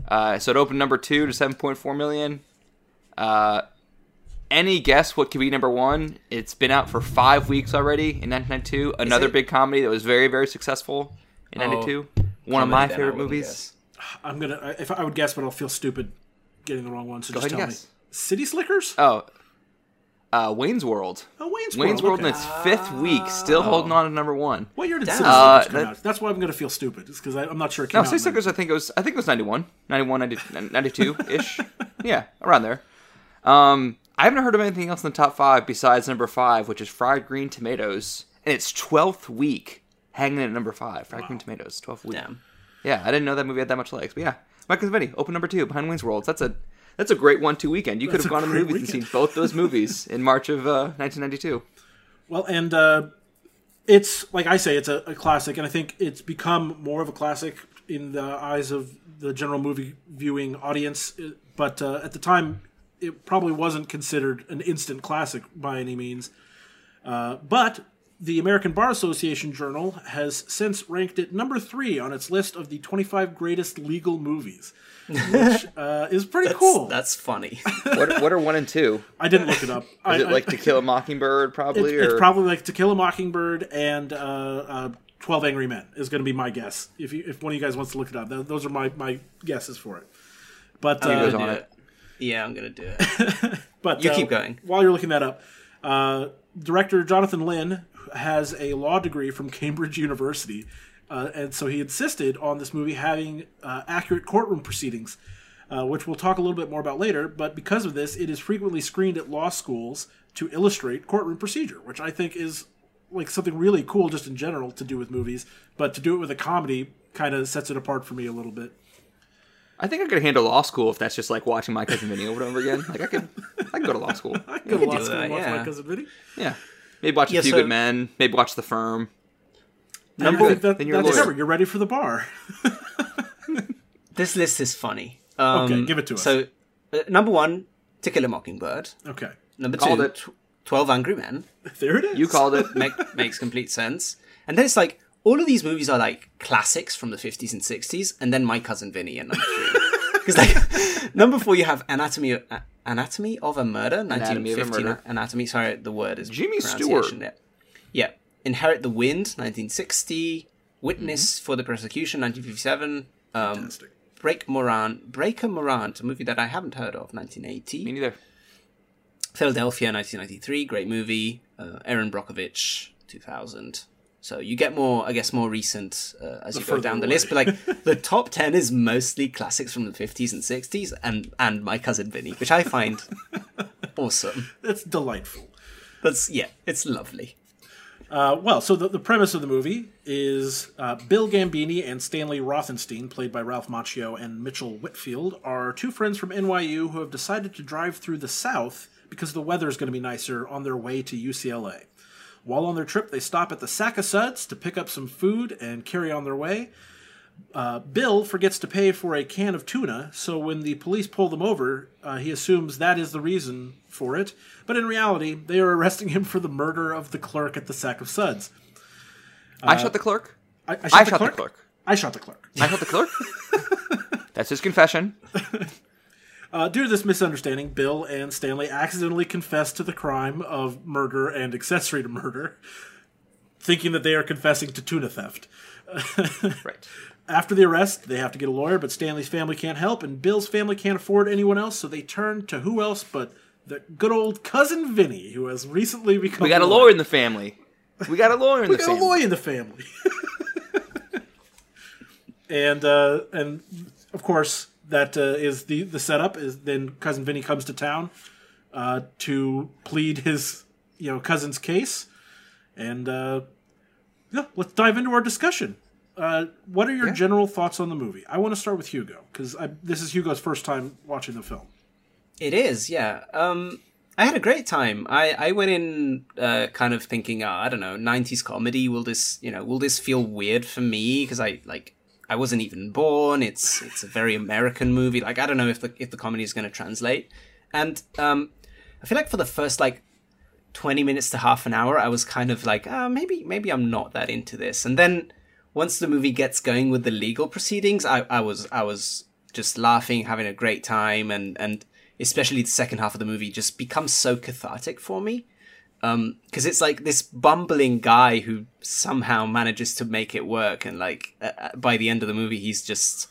Speaker 3: Uh, so it opened number two to 7.4 million. Uh, any guess what could be number one? It's been out for five weeks already in 1992. Another big comedy that was very, very successful in
Speaker 2: Oh,
Speaker 3: 92. One of my
Speaker 2: Comedy, then I
Speaker 3: favorite movies.
Speaker 2: guess.
Speaker 1: I'm gonna. I- If I would guess, but I'll feel stupid getting the wrong one. So
Speaker 3: Go
Speaker 1: just
Speaker 3: ahead
Speaker 1: tell
Speaker 3: and guess.
Speaker 1: me. City Slickers?
Speaker 3: Oh, uh, Wayne's World.
Speaker 1: Oh, Wayne's,
Speaker 3: Wayne's World
Speaker 1: okay.
Speaker 3: in its fifth week, still holding on to number one.
Speaker 1: What year did
Speaker 2: Damn.
Speaker 1: City
Speaker 3: Uh,
Speaker 1: Slickers come
Speaker 3: that-
Speaker 1: out? That's why I'm gonna feel stupid. It's because I'm not sure it came
Speaker 3: No,
Speaker 1: out. City
Speaker 3: Slickers, I think it was. I think it was 91, 91, 92 ish. yeah, around there. Um, I haven't heard of anything else in the top five besides number five, which is Fried Green Tomatoes, and it's 12th week hanging at number five. Fried Green Tomatoes, 12th week.
Speaker 2: Damn.
Speaker 3: Yeah, I didn't know that movie had that much legs, but yeah, My Cousin Vinny, open number two behind Wayne's World. That's a that's a great one-two weekend. You could
Speaker 1: That's
Speaker 3: have gone to the movies and seen both those movies in March of uh, 1992.
Speaker 1: Well, and uh, it's like I say, it's a, a classic, and I think it's become more of a classic in the eyes of the general movie viewing audience. Uh, But uh, at the time, it probably wasn't considered an instant classic by any means. Uh, but the American Bar Association Journal has since ranked it number three on its list of the 25 greatest legal movies, which uh, is pretty cool.
Speaker 2: That's funny.
Speaker 3: What, what are one and two?
Speaker 1: I didn't look it up. I,
Speaker 3: Is it
Speaker 1: I-
Speaker 3: like To Kill a Mockingbird, probably?
Speaker 1: It's, it's probably like To Kill a Mockingbird and uh, uh, Twelve Angry Men is going to be my guess. If you, if one of you guys wants to look it up, Th- those are my, my guesses for it. But
Speaker 2: I'm
Speaker 1: uh,
Speaker 3: goes
Speaker 2: gonna
Speaker 3: on it.
Speaker 2: it. Yeah, I'm gonna do it.
Speaker 1: but
Speaker 2: You
Speaker 1: uh,
Speaker 2: keep going.
Speaker 1: while you're looking that up. Uh, director Jonathan Lynn has a law degree from Cambridge University, uh, and so he insisted on this movie having uh, accurate courtroom proceedings, uh, which we'll talk a little bit more about later. But because of this, it is frequently screened at law schools to illustrate courtroom procedure, which I think is like something really cool just in general to do with movies, but to do it with a comedy kind of sets it apart for me a little bit.
Speaker 3: I think I could handle law school if that's just like watching my cousin Vinny over and over again. Like I could, I could go to law school.
Speaker 1: I could go to law
Speaker 2: do
Speaker 1: school and watch
Speaker 2: yeah.
Speaker 1: my cousin Vinny.
Speaker 3: Yeah, maybe watch
Speaker 2: Yeah,
Speaker 3: a few
Speaker 2: so-
Speaker 3: good men. Maybe watch The Firm.
Speaker 1: I
Speaker 3: Number-
Speaker 1: think that,
Speaker 3: then you're a
Speaker 1: that's
Speaker 3: lawyer.
Speaker 1: covered. You're ready for the bar.
Speaker 2: This list is funny. Um,
Speaker 1: Okay, give it to us.
Speaker 2: So, uh, number one, To Kill a Mockingbird.
Speaker 1: Okay,
Speaker 2: Number
Speaker 3: Called
Speaker 2: two,
Speaker 3: it.
Speaker 2: Twelve Angry Men.
Speaker 1: there it is.
Speaker 3: You called it.
Speaker 2: Make, makes complete sense. And then it's like all of these movies are like classics from the 50s and 60s, and then My Cousin Vinny at number three. Because like number four, you have Anatomy of, A- Anatomy of a Murder,
Speaker 3: Anatomy of a
Speaker 2: 1915.
Speaker 3: Murder.
Speaker 2: Anatomy. Sorry, the word is
Speaker 3: Jimmy Stewart.
Speaker 2: there. Yeah. Inherit the Wind, 1960. Witness
Speaker 3: Mm-hmm.
Speaker 2: for the Prosecution, 1957. Um,
Speaker 1: Fantastic.
Speaker 2: Break Morant, Breaker Morant, a movie that I haven't heard of, 1980.
Speaker 3: Me neither.
Speaker 2: Philadelphia, 1993, great movie. Uh, Erin Brockovich, 2000. So you get more, I guess, more recent uh, as you go down the
Speaker 1: away.
Speaker 2: list. But like the top 10 is mostly classics from the 50s and 60s, and and my cousin Vinny, which I find awesome.
Speaker 1: That's delightful.
Speaker 2: That's yeah, it's lovely.
Speaker 1: Uh, well, so the, the premise of the movie is uh, Bill Gambini and Stanley Rothenstein, played by Ralph Macchio and Mitchell Whitfield, are two friends from NYU who have decided to drive through the South because the weather is going to be nicer on their way to UCLA. While on their trip, they stop at the Sack of Suds to pick up some food and carry on their way. Uh, Bill forgets to pay for a can of tuna, so when the police pull them over, uh, he assumes that is the reason for it. But in reality, they are arresting him for the murder of the clerk at the Sack of Suds.
Speaker 3: I shot the clerk.
Speaker 1: I, I shot,
Speaker 3: I
Speaker 1: the,
Speaker 3: shot
Speaker 1: clerk?
Speaker 3: the clerk.
Speaker 1: I shot the clerk.
Speaker 3: I shot the clerk. That's his confession.
Speaker 1: Uh, due to this misunderstanding, Bill and Stanley accidentally confess to the crime of murder and accessory to murder, thinking that they are confessing to tuna theft.
Speaker 3: Right.
Speaker 1: After the arrest, they have to get a lawyer, but Stanley's family can't help, and Bill's family can't afford anyone else, so they turn to who else but the good old cousin Vinny, who has recently become.
Speaker 3: We got a lawyer in the family. We got a lawyer in
Speaker 1: We
Speaker 3: the
Speaker 1: got a
Speaker 3: family.
Speaker 1: lawyer in the family. and uh, and of course that uh, is the the setup. Is then cousin Vinny comes to town uh, to plead his you know cousin's case, and uh, yeah, let's dive into our discussion. Uh, what are your general thoughts on the movie? I want to start with Hugo because this is Hugo's first time watching the film.
Speaker 2: It is, yeah. Um, I had a great time. I, I went in uh, kind of thinking, oh, I don't know, '90s comedy. Will this, you know, will this feel weird for me? Because I like, I wasn't even born. It's it's a very American movie. Like, I don't know if the if the comedy is going to translate. And um, I feel like for the first like 20 minutes to half an hour, I was kind of like, ah, maybe maybe I'm not that into this. And then once the movie gets going with the legal proceedings, I, I was I was just laughing, having a great time, and and especially the second half of the movie just becomes so cathartic for me. Because it's like this bumbling guy who somehow manages to make it work, and like uh, uh, by the end of the movie, he's just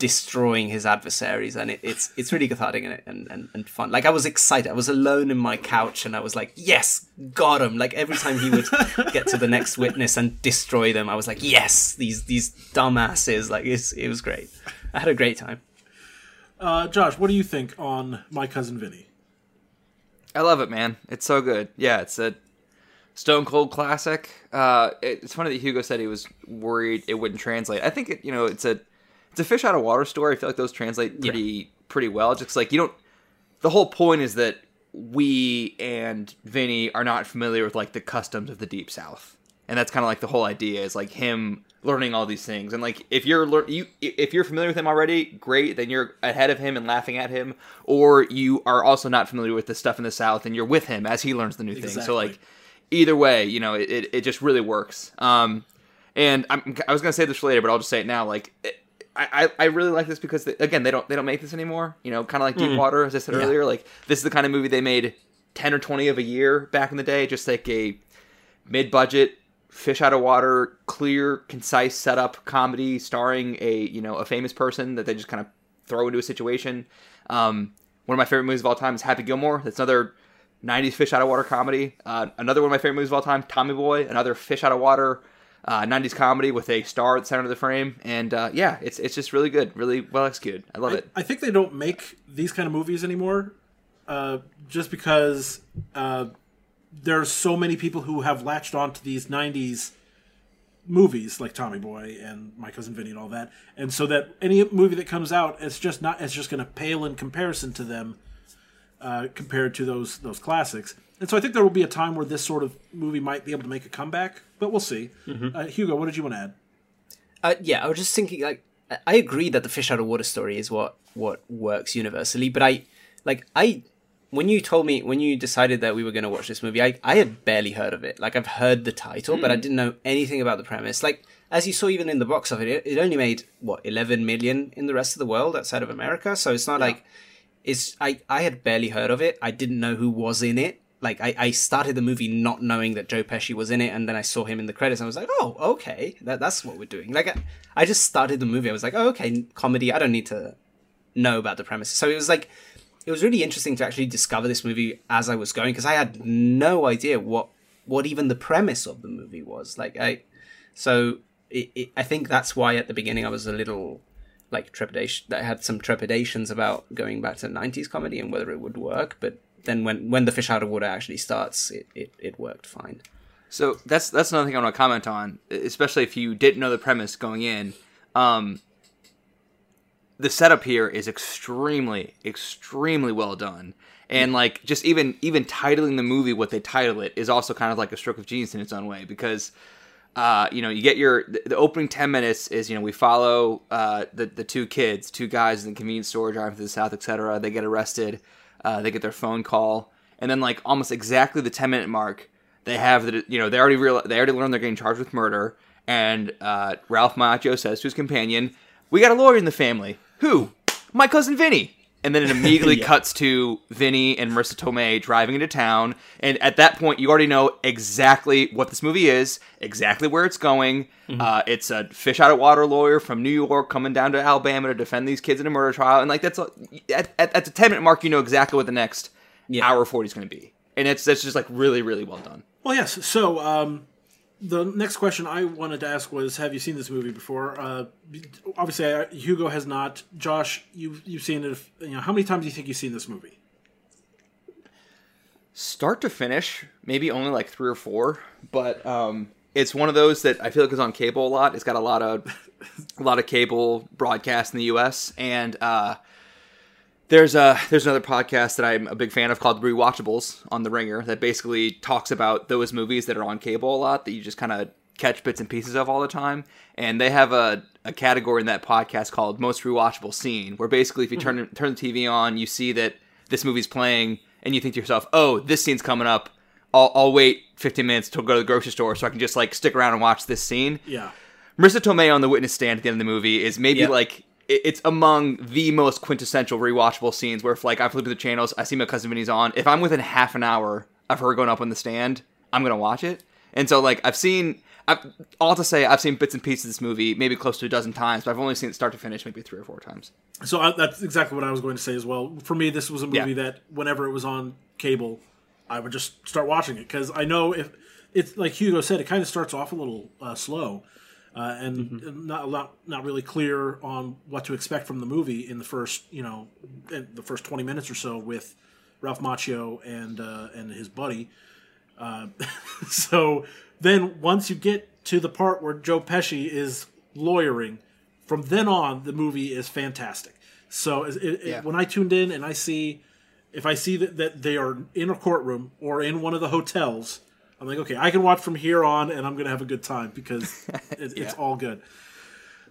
Speaker 2: destroying his adversaries, and it, it's it's really cathartic and, and and and fun. Like I was excited. I was alone in my couch, and I was like, "Yes, got him!" Like every time he would get to the next witness and destroy them, I was like, "Yes, these these dumbasses!" Like it's, it was great. I had a great time.
Speaker 1: Uh, Josh, what do you think on My Cousin Vinny?
Speaker 3: I love it, man. It's so good. Yeah, it's a stone cold classic. Uh, it- it's funny that Hugo said he was worried it wouldn't translate. I think it, you know, it's a it's a fish out of water story. I feel like those translate pretty pretty well. Just like you don't. The whole point is that we and Vinny are not familiar with like the customs of the deep south, and that's kind of like the whole idea is like him learning all these things. And like if you're lear- you if you're familiar with him already, great. Then you're ahead of him and laughing at him, or you are also not familiar with the stuff in the south and you're with him as he learns the new things. So like either way, you know, it, it, it just really works. Um, and I'm, I was gonna say this later, but I'll just say it now. Like, it, I, I really like this because they, again, they don't they don't make this anymore. You know, kind of like Deepwater, as I said earlier. Like, this is the kind of movie they made ten or twenty of a year back in the day. Just like a mid budget fish out of water clear concise setup comedy starring a you know a famous person that they just kind of throw into a situation. Um, one of my favorite movies of all time is happy gilmore. That's another 90s fish out of water comedy. Uh, another one of my favorite movies of all time tommy boy another fish out of water uh, 90s comedy with a star at the center of the frame. And uh, yeah it's it's just really good really well executed. I love it.
Speaker 1: I think they don't make these kind of movies anymore, uh, just because uh, there's so many people who have latched onto these '90s movies like Tommy Boy and My Cousin Vinny and all that, and so that any movie that comes out, it's just not it's just going to pale in comparison to them, uh, compared to those those classics. And so I think there will be a time where this sort of movie might be able to make a comeback, but we'll see. Uh, Hugo, what did you want to add?
Speaker 2: Uh, yeah, I was just thinking. Like, I- I agree that the fish out of water story is what what works universally. But I, like, I when you told me when you decided that we were going to watch this movie, I I had barely heard of it. Like, I've heard the title, but I hmm. didn't know anything about the premise. Like, as you saw, even in the box office, it, it only made what eleven million in the rest of the world outside of America. So it's not like it's I I had barely heard of it. I didn't know who was in it. Like I, I started the movie not knowing that Joe Pesci was in it, and then I saw him in the credits, and I was like, oh, okay, that, that's what we're doing. Like I, I just started the movie. I was like, oh, okay, comedy. I don't need to know about the premise. So it was like, it was really interesting to actually discover this movie as I was going because I had no idea what what even the premise of the movie was. Like I, so it, it, I think that's why at the beginning I was a little like trepidation. I had some trepidations about going back to '90s comedy and whether it would work. But then when when the fish out of water actually starts, it it, it worked fine.
Speaker 3: So that's that's another thing I want to comment on, especially if you didn't know the premise going in. Um, the setup here is extremely, extremely well done, and like just even even titling the movie what they title it is also kind of like a stroke of genius in its own way because. Uh, you know, you get your the, the opening ten minutes is you know we follow uh, the the two kids, two guys in the convenience store driving to the south, etc. They get arrested, uh, they get their phone call, and then like almost exactly the ten minute mark, they have the you know they already real they already learned they're getting charged with murder, and uh, Ralph Macchio says to his companion, "We got a lawyer in the family. Who? My cousin Vinny." And then it immediately
Speaker 2: Yeah.
Speaker 3: cuts to Vinny and Marisa Tomei driving into town, and at that point, you already know exactly what this movie is, exactly where it's going. Uh, it's a fish out of water lawyer from New York coming down to Alabama to defend these kids in a murder trial, and like that's a, at, at, at the ten minute mark, you know exactly what the next
Speaker 2: Yeah.
Speaker 3: hour forty is going to be, and it's that's just like really really well done.
Speaker 1: Well, yes. So um, the next question I wanted to ask was, have you seen this movie before? Uh, obviously, Hugo has not. Josh, you you've seen it. You know, how many times do you think you've seen this movie?
Speaker 3: start to finish, maybe only like three or four, but um, it's one of those that I feel like is on cable a lot. It's got a lot of a lot of cable broadcasts in the U.S. and uh, there's a there's another podcast that I'm a big fan of called Rewatchables on the Ringer that basically talks about those movies that are on cable a lot that you just kind of catch bits and pieces of all the time. And they have a, a category in that podcast called Most Rewatchable Scene, where basically if you turn mm-hmm. turn the TV on, you see that this movie's playing, and you think to yourself, "Oh, this scene's coming up. I'll, I'll wait 15 minutes to go to the grocery store so I can just like stick around and watch this scene."
Speaker 1: Yeah.
Speaker 3: Marisa Tomei on the witness stand at the end of the movie is maybe
Speaker 2: Yep.
Speaker 3: like it's among the most quintessential rewatchable scenes where if like I flip through the channels, I see my cousin Vinny's on. If I'm within half an hour of her going up on the stand, I'm gonna watch it. And so like I've seen, I've, all to say I've seen bits and pieces of this movie maybe close to a dozen times, but I've only seen it start to finish maybe three or four times.
Speaker 1: So I, that's exactly what I was going to say as well. For me, this was a movie
Speaker 3: Yeah.
Speaker 1: that whenever it was on cable, I would just start watching it because I know if it's like Hugo said, it kind of starts off a little uh, slow. Uh, and not a lot, not really clear on what to expect from the movie in the first, you know, in the first twenty minutes or so with Ralph Macchio and uh, and his buddy. Uh, so then once you get to the part where Joe Pesci is lawyering, from then on the movie is fantastic. So it, it,
Speaker 3: Yeah.
Speaker 1: when I tuned in and I see if I see that, that they are in a courtroom or in one of the hotels, I'm like, okay, I can watch from here on, and I'm going to have a good time because it, it's all good.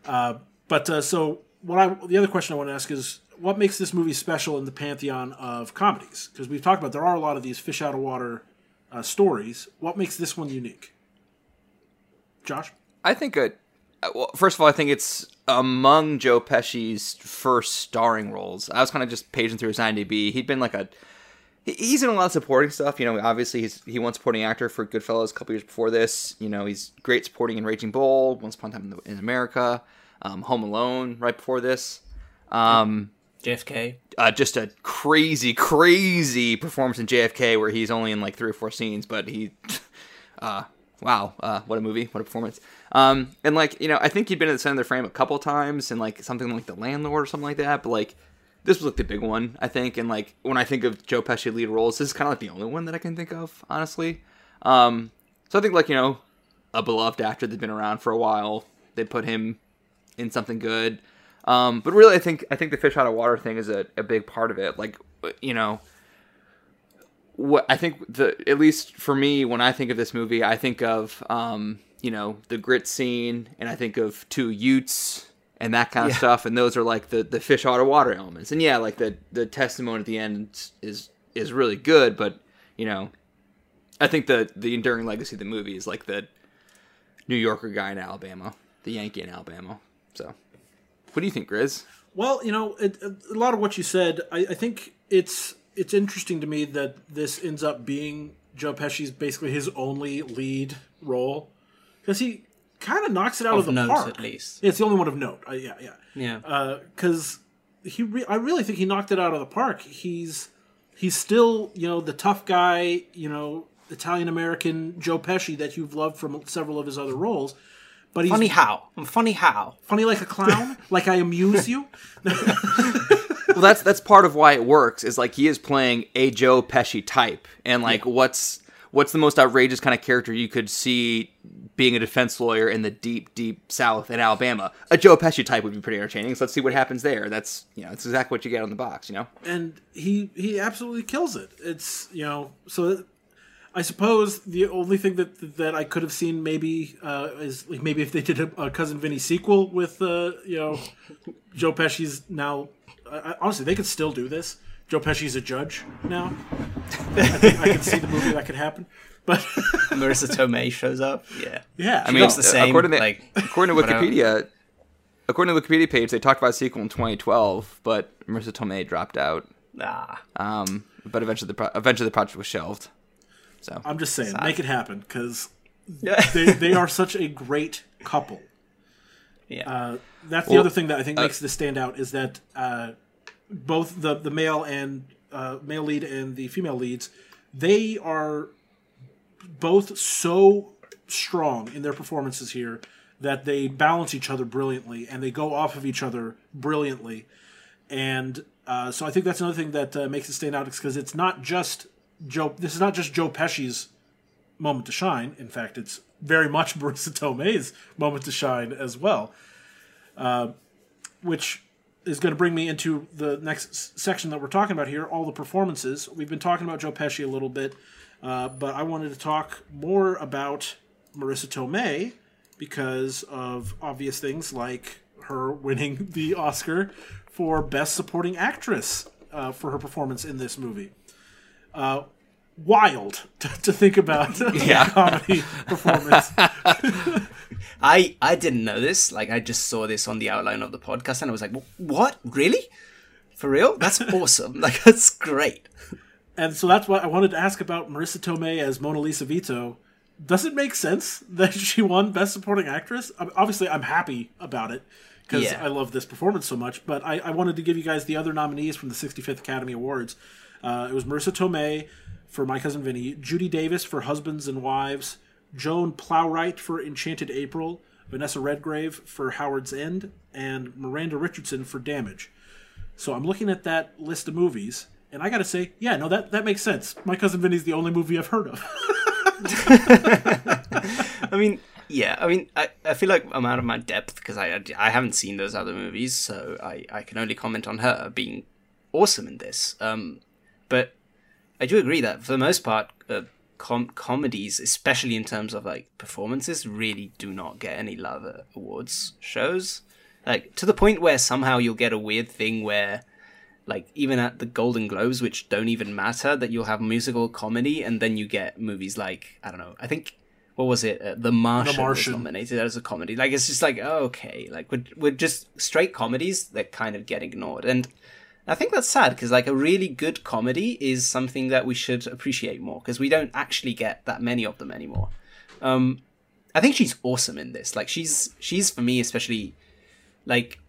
Speaker 1: Uh, but uh, so what I the other question I want to ask is what makes this movie special in the pantheon of comedies? Because we've talked about there are a lot of these fish out of water uh, stories. What makes this one unique? Josh,
Speaker 3: I think a well, first of all, I think it's among Joe Pesci's first starring roles. I was kind of just paging through his IMDb. He'd been like a he- he's in a lot of supporting stuff. You know, obviously he's he won supporting actor for Goodfellas a couple years before this. You know, he's great supporting in Raging Bull, Once Upon a Time in, the, in America, um, Home Alone right before this. Um,
Speaker 2: JFK.
Speaker 3: uh, just a crazy, crazy performance in JFK where he's only in like three or four scenes, but he, uh, wow, uh, what a movie, what a performance. Um, and like you know, I think he'd been in the center of the frame a couple times, and like something like The Landlord or something like that. But like this was like the big one, I think. And like when I think of Joe Pesci lead roles, this is kind of like the only one that I can think of, honestly. Um, so I think like you know, a beloved actor that's been around for a while, they put him in something good. Um, but really, I think I think the fish out of water thing is a, a big part of it. Like you know, what I think the at least for me when I think of this movie, I think of um, you know the grit scene, and I think of two Utes and that kind of
Speaker 2: Yeah.
Speaker 3: stuff, and those are like the the fish out of water elements. And yeah, like the the testimony at the end is is really good, but you know, I think the the enduring legacy of the movie is like the New Yorker guy in Alabama, the Yankee in Alabama. So, what do you think, Grizz?
Speaker 1: Well, you know, it, a lot of what you said, I, I think it's it's interesting to me that this ends up being Joe Pesci's basically his only lead role because he kind of knocks it out of,
Speaker 2: Of
Speaker 1: the park.
Speaker 2: at least.
Speaker 1: Yeah, it's the only one of note. Uh, yeah, yeah.
Speaker 2: Yeah.
Speaker 1: because he re- I really think he knocked it out of the park. He's he's still you know the tough guy, you know Italian American Joe Pesci that you've loved from several of his other roles. But he's
Speaker 2: funny how? I'm funny how?
Speaker 1: funny like a clown, like I amuse you.
Speaker 3: well that's that's part of why it works is like he is playing a joe pesci type and like what's what's the most outrageous kind of character you could see being a defense lawyer in the deep deep south in alabama a joe pesci type would be pretty entertaining so let's see what happens there that's you know that's exactly what you get on the box you know
Speaker 1: and he he absolutely kills it. It's you know so. I suppose the only thing that that I could have seen maybe uh, is like maybe if they did a, a cousin Vinny sequel with uh, you know Joe Pesci's now. Honestly, they could still do this. Joe Pesci's a judge now. I think I see the movie that could happen, but
Speaker 2: Marisa Tomei shows up. Yeah.
Speaker 1: yeah,
Speaker 3: i mean
Speaker 2: looks the same,
Speaker 3: according to
Speaker 2: like,
Speaker 3: according to wikipedia according to the wikipedia page they talked about a sequel in 2012 but marisa tomei dropped out
Speaker 2: Ah.
Speaker 3: um but eventually the pro- eventually the project was shelved so
Speaker 1: I'm just saying, make it happen because
Speaker 2: Yeah.
Speaker 1: they they are such a great couple.
Speaker 2: yeah.
Speaker 1: Uh, that's the
Speaker 3: Well,
Speaker 1: other thing that I think makes this stand out is that uh, both the the male and uh, male lead and the female leads, they are both so strong in their performances here that they balance each other brilliantly and they go off of each other brilliantly. And uh, so I think that's another thing that uh, makes it stand out because it's not just Joe. This is not just Joe Pesci's moment to shine. In fact, it's very much Marisa Tomei's moment to shine as well. Uh, which is going to bring me into the next section that we're talking about here all the performances. We've been talking about Joe Pesci a little bit, uh, but I wanted to talk more about Marisa Tomei because of obvious things like her winning the Oscar for Best Supporting Actress uh, for her performance in this movie. Uh, wild to, to think about
Speaker 3: Yeah.
Speaker 1: comedy performance.
Speaker 2: I I didn't know this. Like I just saw this on the outline of the podcast, and I was like, "What? Really? For real? That's awesome! Like that's great."
Speaker 1: And so that's why I wanted to ask about Marisa Tomei as Mona Lisa Vito. Does it make sense that she won Best Supporting Actress? Obviously, I'm happy about it because
Speaker 2: Yeah.
Speaker 1: I love this performance so much. But I, I wanted to give you guys the other nominees from the 65th Academy Awards. Uh, it was Marisa Tomei for My Cousin Vinny, Judy Davis for Husbands and Wives, Joan Plowright for Enchanted April, Vanessa Redgrave for Howard's End, and Miranda Richardson for Damage. So I'm looking at that list of movies, and I gotta say, yeah, no, that that makes sense. My cousin Vinny's the only movie I've heard of.
Speaker 2: I mean, yeah. I mean, I, I feel like I'm out of my depth because I I haven't seen those other movies, so I I can only comment on her being awesome in this. Um, but I do agree that for the most part, uh, com- comedies, especially in terms of like performances, really do not get any love at awards shows. Like to the point where somehow you'll get a weird thing where like even at the Golden Globes, which don't even matter, that you'll have musical comedy, and then you get movies like I don't know. I think what was it? Uh, the Martian,
Speaker 1: Martian.
Speaker 2: was nominated as a comedy. Like it's just like oh, okay, like we're we're just straight comedies that kind of get ignored, and I think that's sad because like a really good comedy is something that we should appreciate more because we don't actually get that many of them anymore. Um, I think she's awesome in this. Like she's she's for me especially like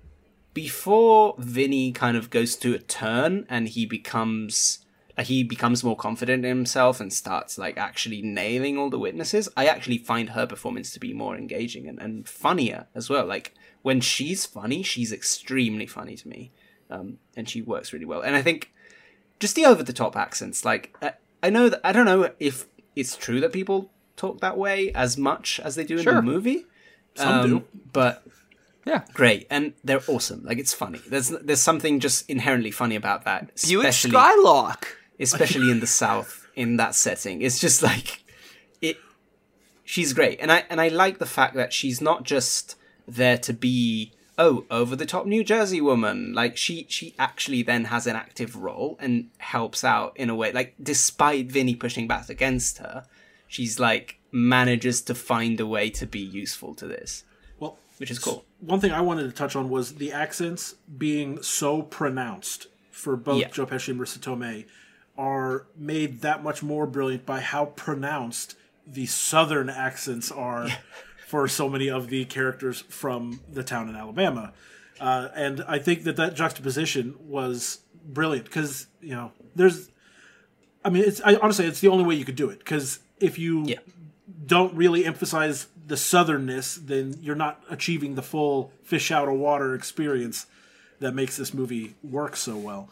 Speaker 2: before Vinny kind of goes to a turn and he becomes he becomes more confident in himself and starts like actually nailing all the witnesses, I actually find her performance to be more engaging and, and funnier as well. Like when she's funny, she's extremely funny to me. um, and she works really well. And I think just the over the top accents, like I, I know that I don't know if it's true that people talk that way as much as they do in
Speaker 3: Sure.
Speaker 2: the movie.
Speaker 1: Some do.
Speaker 2: but
Speaker 3: Yeah.
Speaker 2: great, and they're awesome. Like it's funny. There's there's something just inherently funny about that,
Speaker 3: Buick Skylark.
Speaker 2: especially in the South in that setting. It's just like it. She's great, and I and I like the fact that she's not just there to be oh over the top New Jersey woman. Like she she actually then has an active role and helps out in a way. Like despite Vinny pushing back against her, she's like manages to find a way to be useful to this, which is cool.
Speaker 1: one thing I wanted to touch on was the accents being so pronounced for both
Speaker 2: Yeah.
Speaker 1: Joe Pesci and Marisa Tomei are made that much more brilliant by how pronounced the southern accents are for so many of the characters from the town in Alabama. Uh, and I think that that juxtaposition was brilliant because, you know, there's, I mean, it's I, honestly, it's the only way you could do it because if you
Speaker 2: Yeah.
Speaker 1: Don't really emphasize the southernness, then you're not achieving the full fish out of water experience that makes this movie work so well.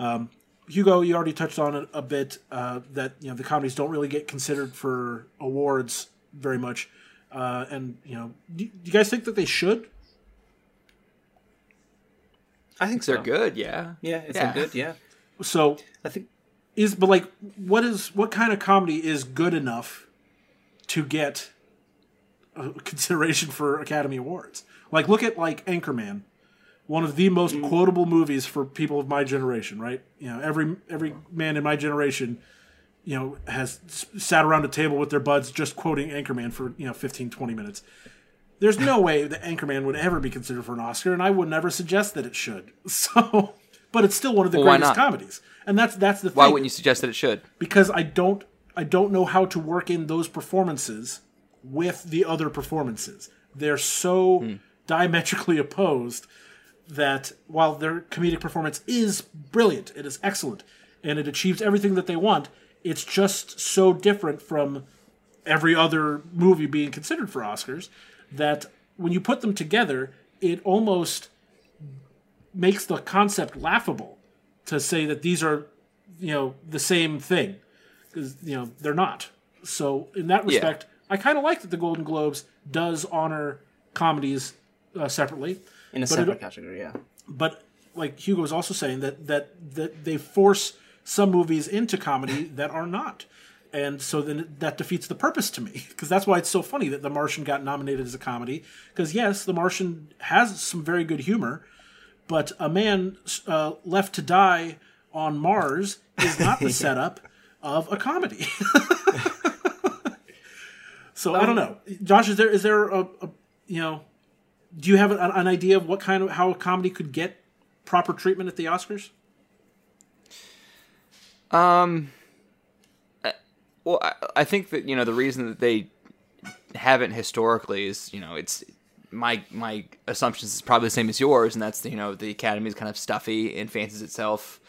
Speaker 1: Um, Hugo, you already touched on it a bit uh, that you know the comedies don't really get considered for awards very much, uh, and you know, do, do you guys think that they should?
Speaker 2: I think
Speaker 3: They're
Speaker 2: so.
Speaker 3: good, yeah.
Speaker 2: Yeah, it's
Speaker 3: Yeah.
Speaker 2: good. Yeah,
Speaker 1: So
Speaker 2: I think
Speaker 1: is but like what is what kind of comedy is good enough to get a consideration for Academy Awards? Like look at like Anchorman, one of the most mm. quotable movies for people of my generation, right? You know, every every man in my generation, you know, has s- sat around a table with their buds just quoting Anchorman for, you know, 15 20 minutes. There's no way that Anchorman would ever be considered for an Oscar, and I would never suggest that it should. So, but it's still one of the
Speaker 3: Well,
Speaker 1: greatest comedies, and that's that's the thing
Speaker 3: Why wouldn't you suggest that it should?
Speaker 1: because I don't I don't know how to work in those performances with the other performances. They're so diametrically opposed that while their comedic performance is brilliant, it is excellent, and it achieves everything that they want, it's just so different from every other movie being considered for Oscars that when you put them together, it almost makes the concept laughable to say that these are you know the same thing because you know they're not. So in that respect i kind of like that the golden globes does honor comedies uh, separately.
Speaker 2: In a
Speaker 1: But it-
Speaker 2: separate category. Yeah.
Speaker 1: but like hugo was also saying that that that they force some movies into comedy that are not. And so then that defeats the purpose to me because that's why it's so funny that the martian got nominated as a comedy. Because yes the martian has some very good humor but a man uh, left to die on mars is not the setup of a comedy. So i don't know. Josh is there is there a, a you know do you have an, an idea of what kind of how a comedy could get proper treatment at the oscars?
Speaker 3: Um, well, I, I think that you know the reason that they haven't historically is you know it's my my assumptions is probably the same as yours, and that's you know the Academy is kind of stuffy and fancies itself,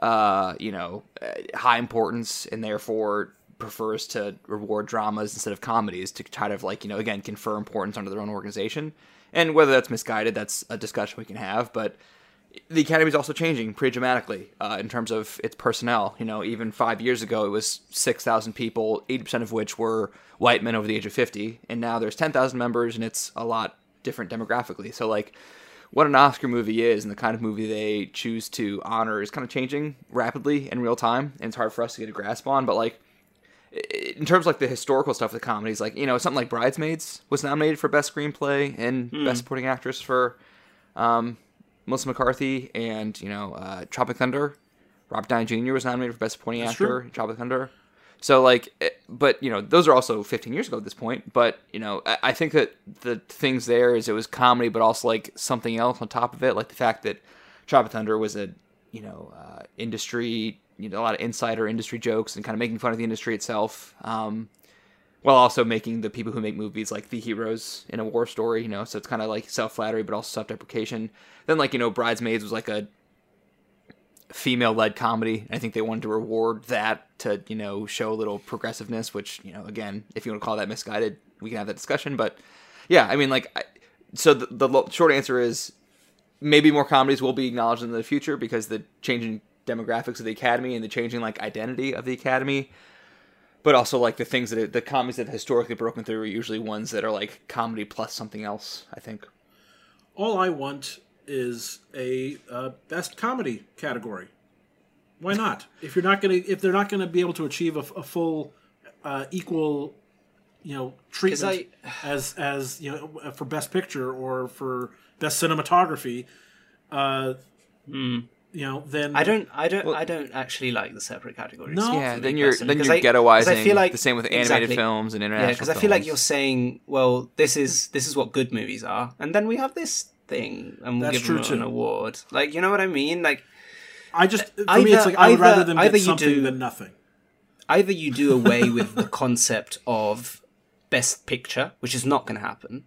Speaker 3: uh, you know, uh, high importance, and therefore prefers to reward dramas instead of comedies to try to like you know again confer importance under their own organization. And whether that's misguided, that's a discussion we can have, but the academy is also changing pretty dramatically uh, in terms of its personnel. You know, even five years ago, it was six thousand people, eighty percent of which were white men over the age of fifty, and now there's ten thousand members, and it's a lot different demographically. So, like, what an Oscar movie is, and the kind of movie they choose to honor is kind of changing rapidly in real time, and it's hard for us to get a grasp on. But like, in terms of like the historical stuff of the comedies, like you know, something like Bridesmaids was nominated for best screenplay and best supporting actress for. Um, Melissa McCarthy and you know uh, Tropic Thunder. Robert Downey Jr. was nominated for Best Supporting Actor
Speaker 1: true.
Speaker 3: in Tropic Thunder. So like, but you know those are also 15 years ago at this point. But you know I, think that the things there is it was comedy, but also like something else on top of it, like the fact that Tropic Thunder was a you know uh, industry, you know a lot of insider industry jokes and kind of making fun of the industry itself. Um, while also making the people who make movies like the heroes in a war story, you know, so it's kind of like self flattery, but also self deprecation. Then, like, you know, Bridesmaids was like a female led comedy. I think they wanted to reward that to, you know, show a little progressiveness, which, you know, again, if you want to call that misguided, we can have that discussion. But yeah, I mean, like, I, so the, the short answer is maybe more comedies will be acknowledged in the future because the changing demographics of the academy and the changing like identity of the academy but also like the things that the comedies that have historically broken through are usually ones that are like comedy plus something else i think
Speaker 1: All I want is a uh, best comedy category. Why not? if you're not gonna, if they're not gonna be able to achieve a, a full, uh, equal, you know, treatment as as you know for best picture or for best cinematography, uh, you know, then.
Speaker 2: I don't, I don't, I don't actually like the separate categories.
Speaker 1: No.
Speaker 3: yeah then you're
Speaker 2: personally,
Speaker 3: then
Speaker 2: 'cause
Speaker 3: you're
Speaker 2: I-
Speaker 3: ghettoizing
Speaker 2: I feel like
Speaker 3: the same with animated
Speaker 2: exactly.
Speaker 3: films and
Speaker 2: Yeah,
Speaker 3: international
Speaker 2: because I feel like you're saying, well, this is this is what good movies are, and then we have this thing, and we'll
Speaker 1: That's
Speaker 2: give
Speaker 1: true,
Speaker 2: them an award. Like, you know what I mean? Like,
Speaker 1: I just for me it's like I would
Speaker 2: either-
Speaker 1: rather them
Speaker 2: either you
Speaker 1: something
Speaker 2: do-
Speaker 1: than nothing.
Speaker 2: either you do away with the concept of best picture, which is not going to happen,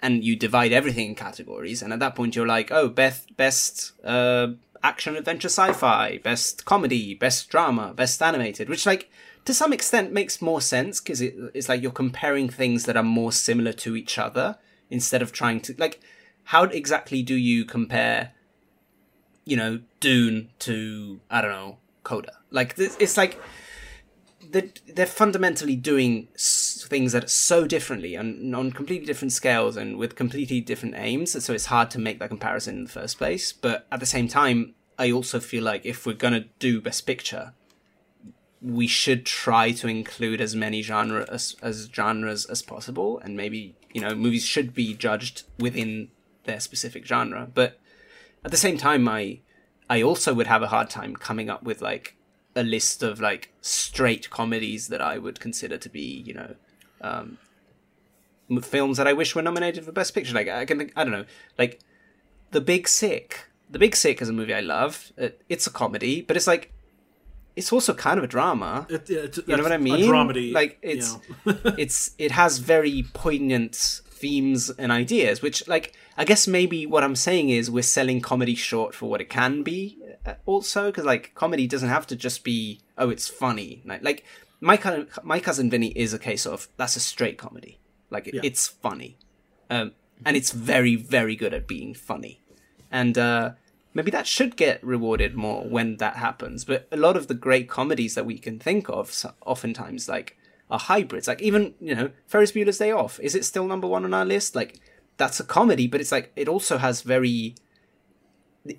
Speaker 2: and you divide everything in categories, and at that point you're like, oh, best best uh, action adventure sci-fi, best comedy, best drama, best animated, which like to some extent makes more sense because it, it's like you're comparing things that are more similar to each other instead of trying to like how exactly do you compare you know dune to i don't know coda? Like this, it's like they're, they're fundamentally doing things that are so differently and on completely different scales and with completely different aims so it's hard to make that comparison in the first place. But at the same time i also feel like if we're going to do best picture we should try to include as many genre as, as genres as possible and maybe you know movies should be judged within their specific genre but at the same time i i also would have a hard time coming up with like a list of like straight comedies that i would consider to be you know um films that i wish were nominated for best picture. Like i can think i don't know. Like the big sick. The big sick is a movie i love. It, it's a comedy but it's like it's also kind of a drama.
Speaker 1: It, it's,
Speaker 2: you know what I mean?
Speaker 1: A dramedy,
Speaker 2: like
Speaker 1: you
Speaker 2: it's
Speaker 1: know.
Speaker 2: it's it has very poignant themes and ideas, which like I guess maybe what I'm saying is we're selling comedy short for what it can be. uh, Also, because like comedy doesn't have to just be oh it's funny. Like like my cousin my cousin Vinny is a case of that's a straight comedy. Like
Speaker 1: Yeah.
Speaker 2: it's funny, um, and it's very very good at being funny, and. uh maybe that should get rewarded more when that happens. But a lot of the great comedies that we can think of, so- oftentimes like are hybrids. Like even you know Ferris Bueller's Day Off. Is it still number one on our list? Like that's a comedy, but it's like it also has very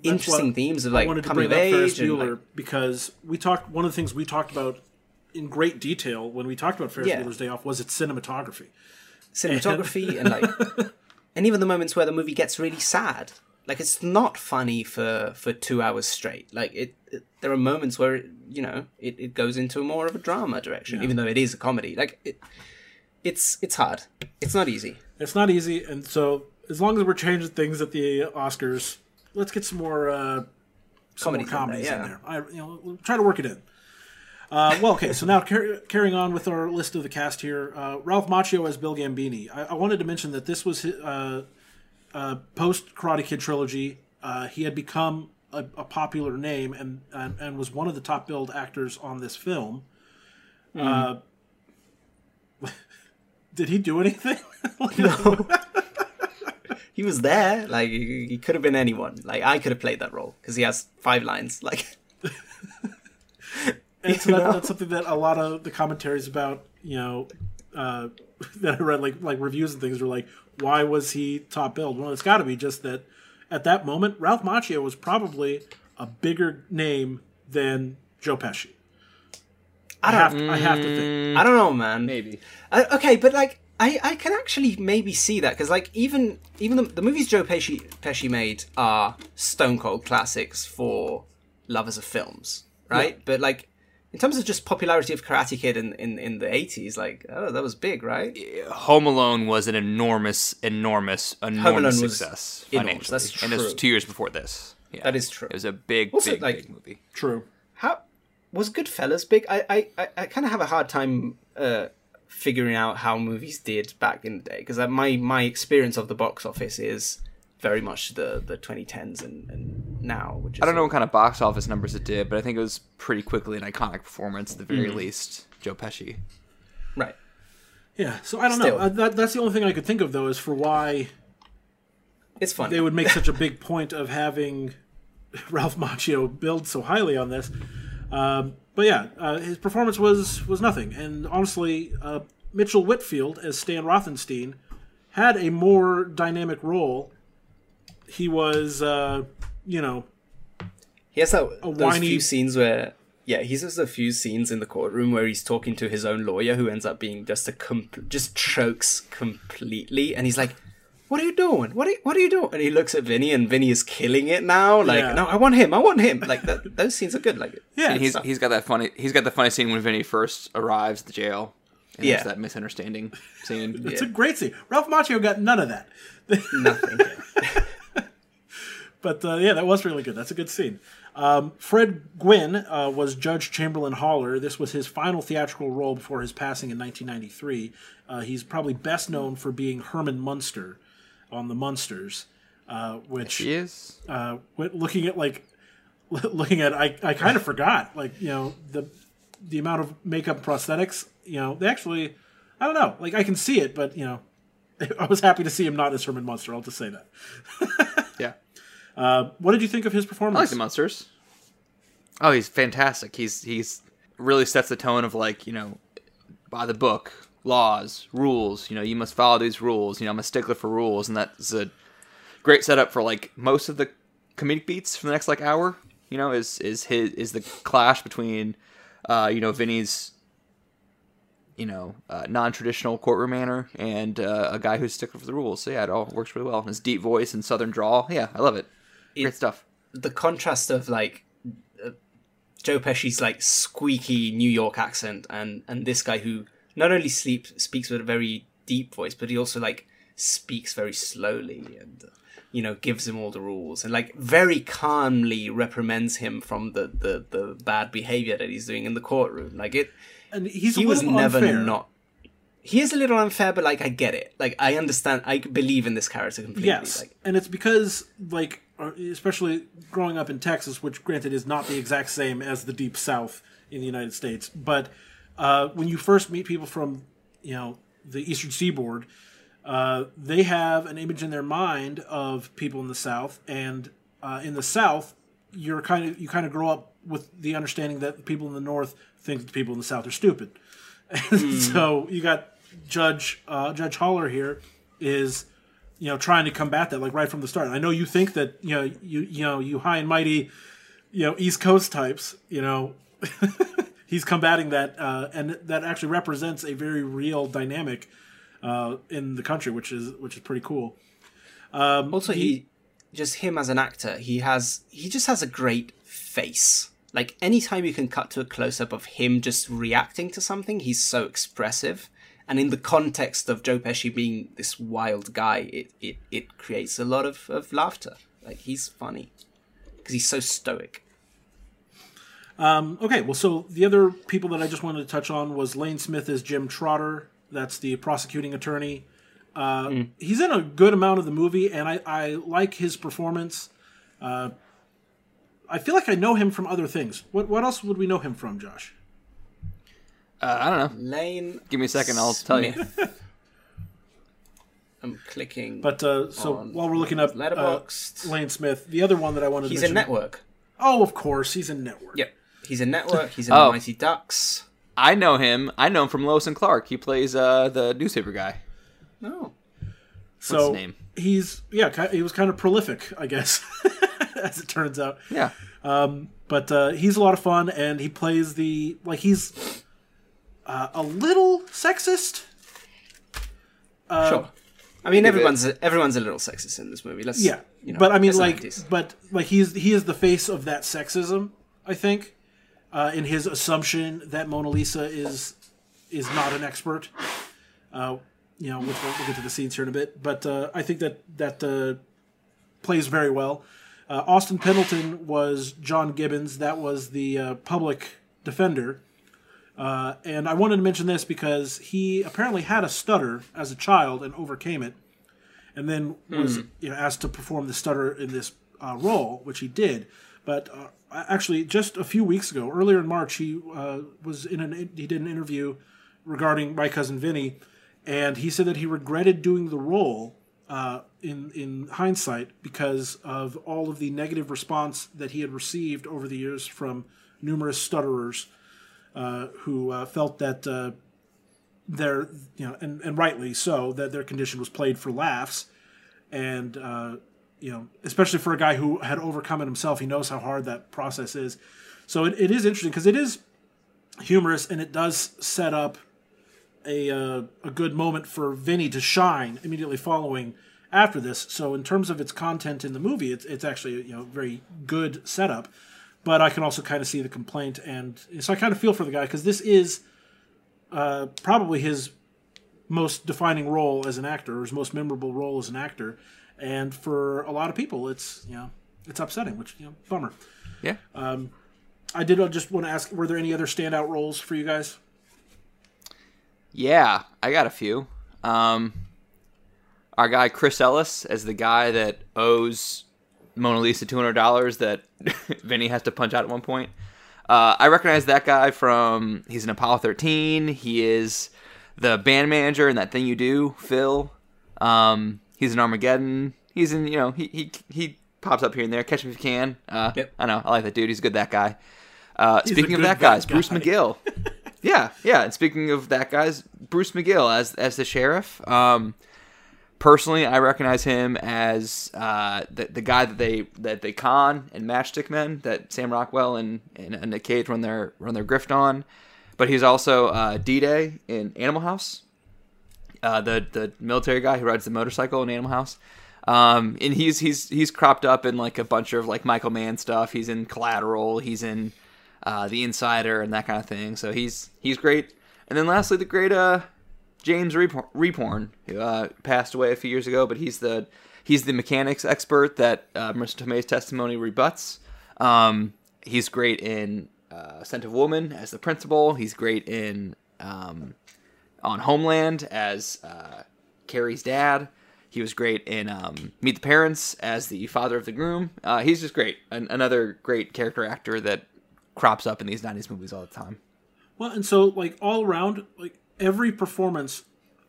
Speaker 2: interesting themes of
Speaker 1: I
Speaker 2: like
Speaker 1: wanted to
Speaker 2: coming
Speaker 1: bring
Speaker 2: of
Speaker 1: up Ferris
Speaker 2: age. And,
Speaker 1: Bueller
Speaker 2: like,
Speaker 1: because we talked. One of the things we talked about in great detail when we talked about Ferris
Speaker 2: Yeah.
Speaker 1: Bueller's Day Off was its cinematography.
Speaker 2: cinematography and like and even the moments where the movie gets really sad like it's not funny for for two hours straight like it, it there are moments where you know it, it goes into more of a drama direction even though it is a comedy like it it's it's hard it's not easy
Speaker 1: It's not easy, and so as long as we're changing things at the Oscars, let's get some more uh, some
Speaker 2: Comedies
Speaker 1: more
Speaker 2: in there,
Speaker 1: comedies in
Speaker 2: yeah.
Speaker 1: there. I, you know, we'll try to work it in. Uh, well, okay, so now car- carrying on with our list of the cast here, uh, Ralph Macchio as Bill Gambini. I, I wanted to mention that this was his, uh, uh, post Karate Kid trilogy. Uh, he had become a, a popular name and, and and was one of the top billed actors on this film. Uh, did he do anything? No.
Speaker 2: he was there like he, he could have been anyone like i could have played that role because he has five lines like
Speaker 1: And so that, that's something that a lot of the commentaries about, you know, uh, that I read, like like reviews and things, were like, why was he top billed? Well, it's got to be just that at that moment, Ralph Macchio was probably a bigger name than Joe Pesci. I, have to, I have to think.
Speaker 2: i don't know man
Speaker 3: maybe
Speaker 2: Uh, okay, but like I, I can actually maybe see that because like even even the, the movies Joe Pesci Pesci made are stone cold classics for lovers of films, right? But like in terms of just popularity of Karate Kid in in, in the eighties, like oh that was big, right?
Speaker 3: Home Alone was an enormous, enormous, enormous success
Speaker 2: enormous, that's true.
Speaker 3: and this was two years before this. Yeah,
Speaker 2: That is true.
Speaker 3: It was a big,
Speaker 2: Also,
Speaker 3: big,
Speaker 2: like-
Speaker 3: big movie.
Speaker 1: True.
Speaker 2: How was Goodfellas big? I I, I, I kind of have a hard time uh, figuring out how movies did back in the day because my my experience of the box office is very much the the 2010s and, and now. Which is
Speaker 3: I don't know what kind of box office numbers it did, but I think it was pretty quickly an iconic performance at the very least. Joe Pesci.
Speaker 2: right.
Speaker 1: Yeah, so I don't
Speaker 2: Still.
Speaker 1: know. Uh, that, that's the only thing I could think of though is for why
Speaker 2: It's funny.
Speaker 1: they would make such a big point of having Ralph Macchio build so highly on this. Um, but yeah, uh, his performance was was nothing. And honestly, uh, Mitchell Whitfield as Stan Rothenstein had a more dynamic role. He was, uh, you know,
Speaker 2: He has that, those
Speaker 1: whiny-
Speaker 2: few scenes where, yeah, he has a few scenes in the courtroom where he's talking to his own lawyer, who ends up being just a com- just chokes completely, and he's like, "What are you doing? What are you, what are you doing?" And he looks at Vinny, and Vinny is killing it now. Like,
Speaker 1: Yeah.
Speaker 2: no, I want him. I want him. Like that, those scenes are good. Like,
Speaker 1: Yeah,
Speaker 3: And he's
Speaker 2: stuff.
Speaker 3: he's got that funny he's got the funny scene when Vinny first arrives at the jail. And
Speaker 2: Yeah.
Speaker 3: that misunderstanding scene.
Speaker 1: it's a great scene. Ralph Macchio got none of that.
Speaker 2: nothing.
Speaker 1: But uh, yeah, that was really good. That's a good scene. Um, Fred Gwynne uh, was Judge Chamberlain Haller. This was his final theatrical role before his passing in 1993. Uh, he's probably best known for being Herman Munster on The Munsters, uh, which
Speaker 3: He is.
Speaker 1: uh, looking at like looking at I, I kind of forgot like you know the the amount of makeup prosthetics you know they actually I don't know like I can see it but you know I was happy to see him not as Herman Munster I'll just say that
Speaker 3: Yeah.
Speaker 1: what did you think of his
Speaker 3: I
Speaker 1: performance
Speaker 3: like the monsters. Oh, he's fantastic. He's he's really sets the tone of like you know, by the book, laws, rules. You know, you must follow these rules. You know, I'm a stickler for rules, and that's a great setup for like most of the comedic beats for the next like hour. You know, is is his is the clash between, uh, you know, Vinny's. You know, uh, non-traditional courtroom manner, and uh, a guy who's stickler for the rules. So yeah, it all works really well. His deep voice and southern drawl. Yeah, I love it. Great stuff.
Speaker 2: the contrast of like uh, Joe Pesci's like squeaky New York accent and and this guy who not only sleep speaks with a very deep voice, but he also like speaks very slowly and uh, you know gives him all the rules and like very calmly reprimands him from the the, the bad behavior that he's doing in the courtroom. Like it,
Speaker 1: and he's a
Speaker 2: he was
Speaker 1: little
Speaker 2: never
Speaker 1: unfair.
Speaker 2: not. He is a little unfair, but like I get it. Like I understand. I believe in this character completely.
Speaker 1: Yes,
Speaker 2: Like
Speaker 1: and it's because like, especially growing up in Texas, which granted is not the exact same as the Deep South in the United States, but uh, when you first meet people from, you know, the Eastern Seaboard, uh, they have an image in their mind of people in the South, and uh, in the South, you're kind of you kind of grow up with the understanding that people in the North think that people in the South are stupid. so you got Judge uh, Judge Haller here is you know trying to combat that like right from the start. I know you think that you know you you know you high and mighty you know East Coast types you know he's combating that uh, and that actually represents a very real dynamic uh, in the country, which is which is pretty cool.
Speaker 2: also he just him as an actor he has he just has a great face like anytime you can cut to a close-up of him just reacting to something he's so expressive and in the context of joe pesci being this wild guy it it, it creates a lot of, of laughter like he's funny because he's so stoic
Speaker 1: Okay, well, so the other people that I just wanted to touch on was Lane Smith as Jim Trotter. That's the prosecuting attorney. Uh, He's in a good amount of the movie, and I, I like his performance. Uh, I feel like I know him from other things. What what else would we know him from, Josh?
Speaker 3: Uh, I don't know.
Speaker 2: lane
Speaker 3: Give me a second, I'll tell you.
Speaker 2: Smith. i'm clicking
Speaker 1: But uh, so
Speaker 2: On
Speaker 1: while we're looking up uh,
Speaker 2: Letterboxd.
Speaker 1: Lane Smith, the other one that I wanted to
Speaker 2: he's
Speaker 1: to
Speaker 2: in
Speaker 1: mention.
Speaker 2: network
Speaker 1: Oh, of course, he's in network.
Speaker 2: yep he's in network he's in
Speaker 3: Oh.
Speaker 2: the mighty ducks
Speaker 3: I know him. I know him from Lois and Clark. He plays uh, the newspaper guy.
Speaker 2: no
Speaker 1: So
Speaker 3: What's his name?
Speaker 1: he's yeah, ki- he was kind of prolific, I guess, as it turns out.
Speaker 3: Yeah.
Speaker 1: but uh, he's a lot of fun and he plays the like he's uh, a little sexist
Speaker 2: sure. I mean, everyone's a, everyone's a little sexist in this movie. Let's
Speaker 1: yeah
Speaker 2: you know,
Speaker 1: but i mean like
Speaker 2: 90s.
Speaker 1: but like he's he is the face of that sexism i think uh, in his assumption that mona lisa is is not an expert uh, you know which we'll, we'll get to the scenes here in a bit but uh, i think that that uh, plays very well uh, austin pendleton was john gibbons that was the uh, public defender Uh, and I wanted to mention this because he apparently had a stutter as a child and overcame it, and then was you know asked to perform the stutter in this uh, role, which he did. But uh, actually, just a few weeks ago, earlier in March, he uh, was in an he did an interview regarding my cousin Vinny, and he said that he regretted doing the role uh, in in hindsight because of all of the negative response that he had received over the years from numerous stutterers uh, who uh, felt that uh, their you know and, and rightly so that their condition was played for laughs and uh, you know especially for a guy who had overcome it himself he knows how hard that process is so it, it is interesting because it is humorous and it does set up a uh, a good moment for Vinny to shine immediately following after this. So in terms of its content in the movie, it's it's actually you know very good setup. But I can also kind of see the complaint, and so I kind of feel for the guy because this is uh, probably his most defining role as an actor, or his most memorable role as an actor, and for a lot of people, it's you know it's upsetting, which you know bummer.
Speaker 3: Yeah.
Speaker 1: Um, I did uh, just want to ask: Were there any other standout roles for you guys?
Speaker 3: Yeah, I got a few. Um, our guy Chris Ellis as the guy that owes Mona Lisa two hundred dollars that Vinny has to punch out at one point. Uh, I recognize that guy from he's in Apollo thirteen. He is the band manager in that thing you do, Phil. Um, he's in Armageddon. He's in you know he he he pops up here and there. Catch him if you can. Uh,
Speaker 2: Yep.
Speaker 3: I know I like that dude. He's good. That guy. Uh, speaking of that guys, Bruce. McGill. yeah, yeah. And speaking of that guy's Bruce McGill as as the sheriff. Um, personally, I recognize him as uh, the the guy that they that they con and Matchstick Men that Sam Rockwell and and, and Nick Cage run their run their grift on. But he's also uh, D Day in Animal House. Uh, the the military guy who rides the motorcycle in Animal House. Um, and he's he's he's cropped up in like a bunch of like Michael Mann stuff. He's in Collateral. He's in uh, The Insider and that kind of thing. So he's he's great. And then lastly, the great uh, James Repor- Rebhorn, who uh, passed away a few years ago, but he's the he's the mechanics expert that uh, Marisa Tomei's testimony rebuts. Um, he's great in uh, Scent of Woman as the principal. He's great in um, on Homeland as uh, Carrie's dad. He was great in um, Meet the Parents as the father of the groom. Uh, he's just great. An- another great character actor that crops up in these 90s movies all the time.
Speaker 1: Well, and so like all around, like every performance,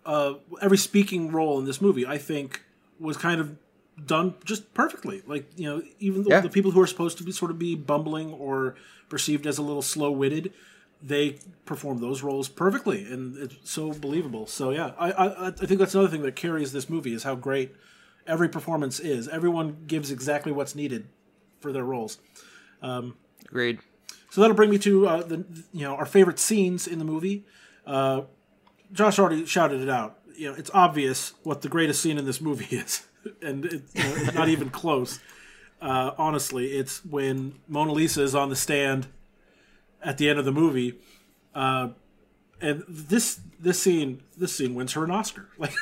Speaker 1: uh, every speaking role in this movie, I think was kind of done just perfectly. Like you know, even though
Speaker 3: Yeah.
Speaker 1: the people who are supposed to be sort of be bumbling or perceived as a little slow witted, they perform those roles perfectly, and it's so believable. So yeah, I, I I think that's another thing that carries this movie is how great every performance is. Everyone gives exactly what's needed for their roles.
Speaker 3: Agreed.
Speaker 1: So that'll bring me to uh, the you know our favorite scenes in the movie. Uh, Josh already shouted it out. You know, it's obvious what the greatest scene in this movie is, and it, you know, it's not even close. Uh, honestly, it's when Mona Lisa is on the stand at the end of the movie, uh, and this this scene this scene wins her an Oscar. Like,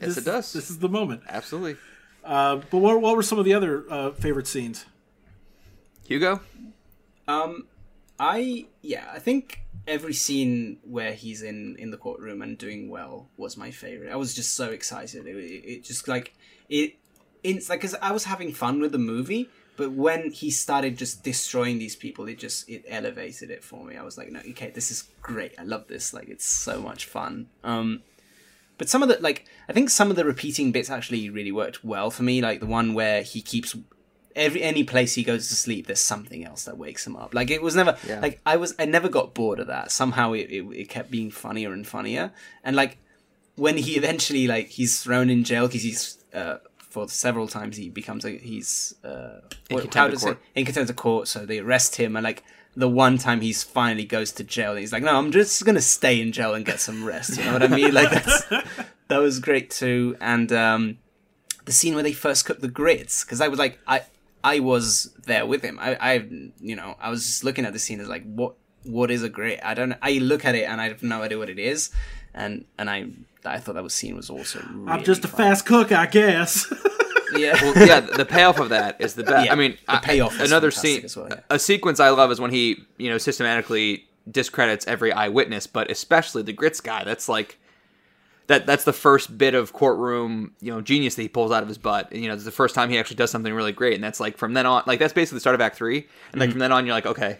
Speaker 3: Yes, it does.
Speaker 1: This is the moment.
Speaker 3: Absolutely.
Speaker 1: Uh, but what, what were some of the other uh, favorite scenes?
Speaker 3: Hugo?
Speaker 2: Um, I yeah, I think every scene where he's in in the courtroom and doing well was my favorite. I was just so excited. It, it, just like it. It's like because I was having fun with the movie, but when he started just destroying these people, it just it elevated it for me. I was like, no, okay, this is great. I love this. Like it's so much fun. Um, but some of the like I think some of the repeating bits actually really worked well for me. Like the one where he keeps every any place he goes to sleep, there's something else that wakes him up. Like it was never
Speaker 3: Yeah.
Speaker 2: like I was I never got bored of that. Somehow it, it it kept being funnier and funnier. And like when he eventually like he's thrown in jail because he's uh for several times he becomes a he's uh what- how does
Speaker 3: court.
Speaker 2: it in contempt of court so they arrest him and like the one time he's finally goes to jail and he's like no i'm just gonna stay in jail and get some rest you know what i mean like that's that was great too and um the scene where they first cook the grits because i was like i i was there with him i i you know i was just looking at the scene as like what what is a grit i don't i look at it and i have no idea what it is and and i i thought that was scene was also really
Speaker 1: I'm just a
Speaker 2: fun.
Speaker 1: fast cook, I guess.
Speaker 2: yeah
Speaker 3: Well, yeah, the payoff of that is the best.
Speaker 2: Yeah,
Speaker 3: I mean,
Speaker 2: the
Speaker 3: I-
Speaker 2: payoff is
Speaker 3: another scene,
Speaker 2: as well, yeah.
Speaker 3: a sequence I love is when he, you know, systematically discredits every eyewitness, but especially the grits guy. That's like that. That's the first bit of courtroom, you know, genius that he pulls out of his butt. And, you know, it's the first time he actually does something really great, and that's like from then on, like that's basically the start of Act Three, and
Speaker 2: Mm-hmm.
Speaker 3: like from then on, you're like, okay,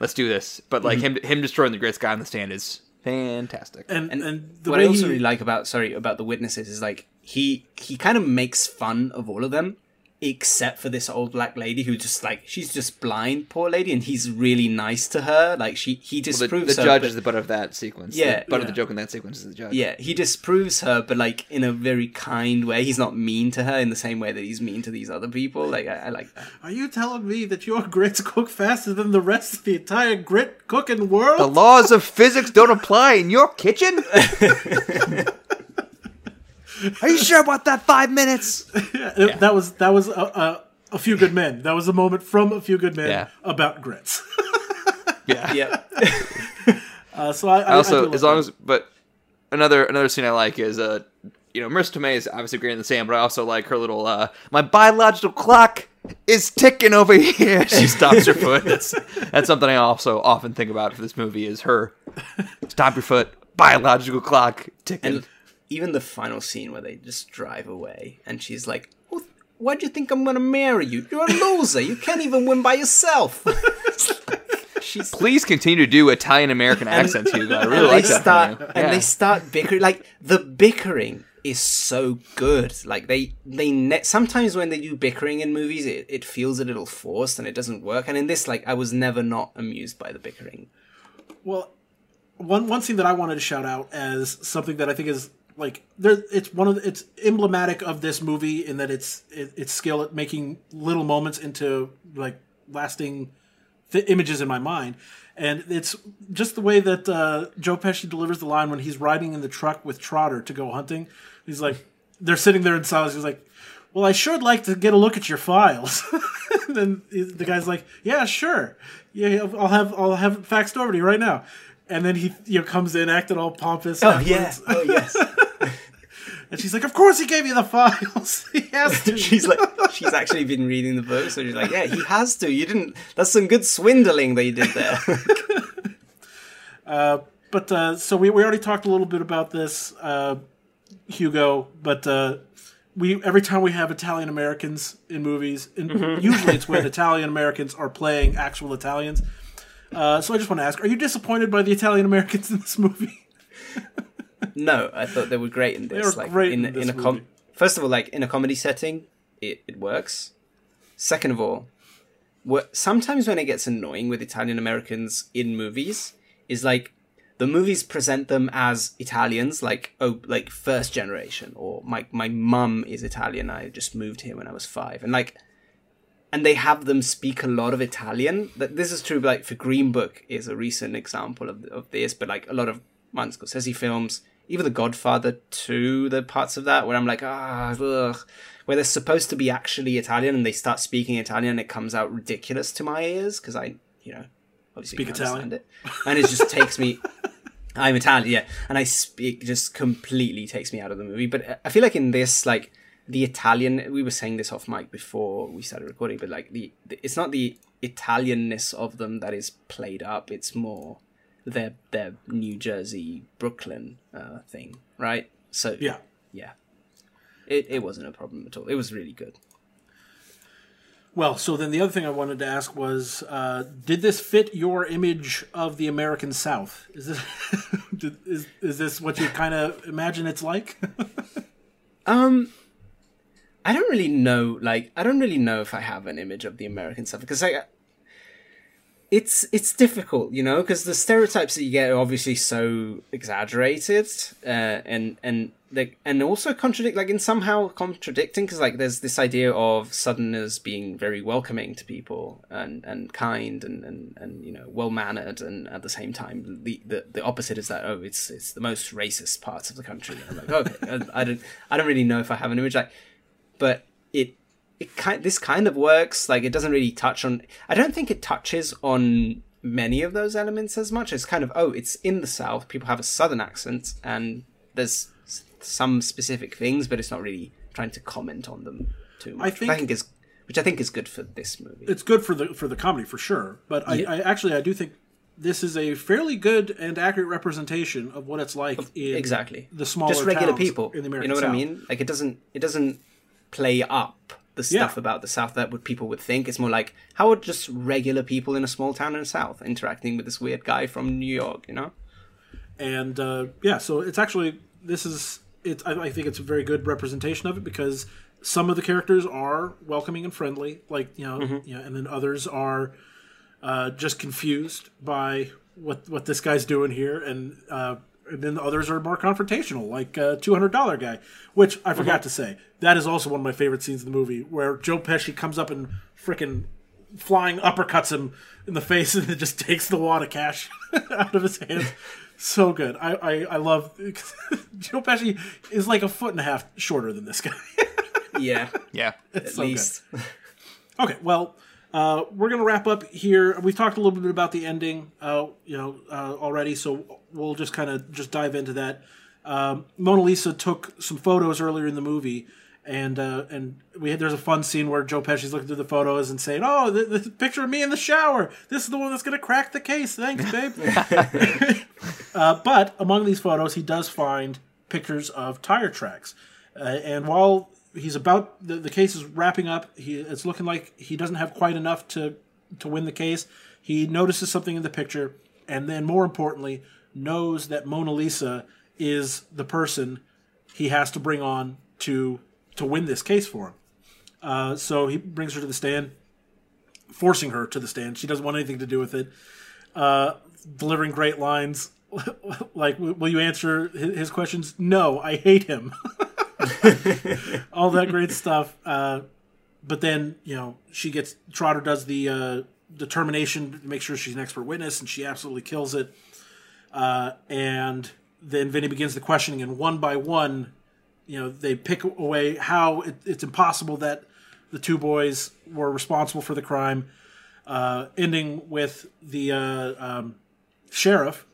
Speaker 3: let's do this. But like
Speaker 2: Mm-hmm.
Speaker 3: him, him destroying the grits guy on the stand is fantastic.
Speaker 1: and
Speaker 2: And,
Speaker 1: and the
Speaker 2: what
Speaker 1: way
Speaker 2: I also
Speaker 1: he,
Speaker 2: really like about sorry about the witnesses is like he he kind of makes fun of all of them except for this old black lady who just like she's just blind poor lady and he's really nice to her like she he
Speaker 3: the,
Speaker 2: disproves
Speaker 3: the
Speaker 2: her
Speaker 3: judge
Speaker 2: but-
Speaker 3: is the butt of that sequence.
Speaker 2: Yeah.
Speaker 3: the butt of the joke in that sequence is the judge.
Speaker 2: yeah he disproves her but like in a very kind way he's not mean to her in the same way that he's mean to these other people like i, I like that
Speaker 1: Are you telling me that your grits cook faster than the rest of the entire grit cooking world?
Speaker 3: The laws of physics don't apply in your kitchen. Are you sure about that? Five minutes.
Speaker 1: Yeah, That was that was a, a, a few good men. That was a moment from a few good men
Speaker 3: Yeah.
Speaker 1: about grits.
Speaker 3: Yeah.
Speaker 2: yeah
Speaker 1: Uh, so I, I
Speaker 3: I also,
Speaker 1: I
Speaker 3: as long
Speaker 1: that.
Speaker 3: as, but another another scene I like is uh, you know, Marisa Tomei is obviously great in the sand, but I also like her little uh, my biological clock is ticking over here. she stops her foot. That's that's something I also often think about for this movie is her stop your foot biological clock ticking.
Speaker 2: and even the final scene where they just drive away and she's like "Well, why do you think i'm gonna marry you you're a loser you can't even win by yourself she's
Speaker 3: Please continue to do Italian American accents, Hugo. I really
Speaker 2: and
Speaker 3: like
Speaker 2: they
Speaker 3: that.
Speaker 2: start
Speaker 3: from you.
Speaker 2: and they start bickering like the bickering is so good like they they ne- sometimes when they do bickering in movies it, it feels a little forced and it doesn't work and in this like i was never not amused by the bickering
Speaker 1: Well, one one scene that I wanted to shout out as something that I think is like there, it's one of the, it's emblematic of this movie in that it's it, its skill at making little moments into like lasting th- images in my mind, and it's just the way that uh, Joe Pesci delivers the line when he's riding in the truck with Trotter to go hunting. He's like, they're sitting there in silence. He's like. Well, I sure would like to get a look at your files. and then the guy's like, "Yeah, sure. Yeah, I'll have I'll have it faxed over to you right now." And then he you know comes in acting all pompous. afterwards.
Speaker 2: oh yes
Speaker 1: And she's like, "Of course he gave you the files. he has to."
Speaker 2: she's like she's actually been reading the book so she's like yeah he has to you didn't that's some good swindling that you did there
Speaker 1: but uh, so we, we already talked a little bit about this, uh, Hugo. But uh, we every time we have Italian Americans in movies, and usually it's when Italian Americans are playing actual Italians. Uh, so I just want to ask: Are you disappointed by the Italian Americans in this movie?
Speaker 2: no i thought they were great in this
Speaker 1: were
Speaker 2: like
Speaker 1: great
Speaker 2: in,
Speaker 1: in this
Speaker 2: in a com- first of all like in a comedy setting it, it works second of all what sometimes when it gets annoying with italian americans in movies is like the movies present them as Italians, like oh, like first generation, or my my mum is Italian. I just moved here when I was five, and like, and they have them speak a lot of Italian. That this is true. Like for Green Book is a recent example of of this, but like a lot of Martin Scorsese films, even The Godfather two, the parts of that where I'm like ah, ugh, where they're supposed to be actually Italian and they start speaking Italian, and it comes out ridiculous to my ears because I, you know, obviously
Speaker 1: Speak Italian.
Speaker 2: understand it, and it just takes me. I'm Italian, yeah, and I speak just completely takes me out of the movie. But I feel like in this, like the Italian, we were saying this off mic before we started recording, but like the, the it's not the Italianness of them that is played up. It's more their their New Jersey Brooklyn uh, thing, right? So
Speaker 1: Yeah.
Speaker 2: yeah, it it wasn't a problem at all. It was really good.
Speaker 1: Well, so then the other thing I wanted to ask was, uh, did this fit your image of the American South? Is this did, is is this what you kind of imagine it's like?
Speaker 2: Um, I don't really know. Like, I don't really know if I have an image of the American stuff because like, it's it's difficult, you know, because the stereotypes that you get are obviously so exaggerated, uh, and and like and also contradict, like in somehow contradicting, because like there's this idea of Southerners being very welcoming to people and and kind and and, and you know well mannered, and at the same time the, the the opposite is that oh it's it's the most racist parts of the country. And I'm like okay, I, I don't I don't really know if I have an image like, but it it kind this kind of works like it doesn't really touch on i don't think it touches on many of those elements as much. It's kind of oh it's in the south people have a southern accent and there's some specific things but it's not really trying to comment on them too much which i
Speaker 1: think-
Speaker 2: think is which i think is good for this movie.
Speaker 1: It's good for the for the comedy for sure, but I, I actually I do think this is a fairly good and accurate representation of what it's like in
Speaker 2: exactly.
Speaker 1: the smaller
Speaker 2: just regular
Speaker 1: towns
Speaker 2: people
Speaker 1: in the American
Speaker 2: you know what
Speaker 1: South.
Speaker 2: i mean? Like it doesn't it doesn't play up the stuff
Speaker 1: Yeah.
Speaker 2: about the south that would people would think it's more like how are just regular people in a small town in the south interacting with this weird guy from new york you know
Speaker 1: and uh, yeah, so it's actually this is it's I, I think it's a very good representation of it because some of the characters are welcoming and friendly, like you know,
Speaker 2: Mm-hmm.
Speaker 1: you know, and then others are uh, just confused by what what this guy's doing here, and uh, and then others are more confrontational, like uh, two hundred dollar guy, which I forgot
Speaker 2: Mm-hmm.
Speaker 1: to say. That is also one of my favorite scenes in the movie, where Joe Pesci comes up and frickin' flying uppercuts him in the face and then just takes the wad of cash out of his hands. So good. I, I, I love Joe Pesci is like a foot and a half shorter than this guy.
Speaker 2: Yeah,
Speaker 3: Yeah.
Speaker 2: at
Speaker 1: so good.
Speaker 2: least.
Speaker 1: Okay, well, uh, we're gonna wrap up here. We've talked a little bit about the ending, uh, you know, uh, already, so we'll just kind of just dive into that. Um, Mona Lisa took some photos earlier in the movie, and uh, and we had there's a fun scene where Joe Pesci's looking through the photos and saying, "Oh, the, the picture of me in the shower. This is the one that's gonna crack the case. Thanks, babe." uh, but among these photos, he does find pictures of tire tracks, uh, and while he's about the, the case is wrapping up, he it's looking like he doesn't have quite enough to to win the case. He notices something in the picture, and then more importantly, knows that Mona Lisa is the person he has to bring on to to win this case for him. Uh, so he brings her to the stand, forcing her to the stand. She doesn't want anything to do with it. Uh, delivering great lines like, "Will you answer his questions?" No, I hate him. All that great stuff. Uh, but then you know she gets Trotter does the uh, determination to make sure she's an expert witness, and she absolutely kills it. Uh, and then Vinny begins the questioning, and one by one, you know, they pick away how it, it's impossible that the two boys were responsible for the crime, uh, ending with the uh, um, sheriff,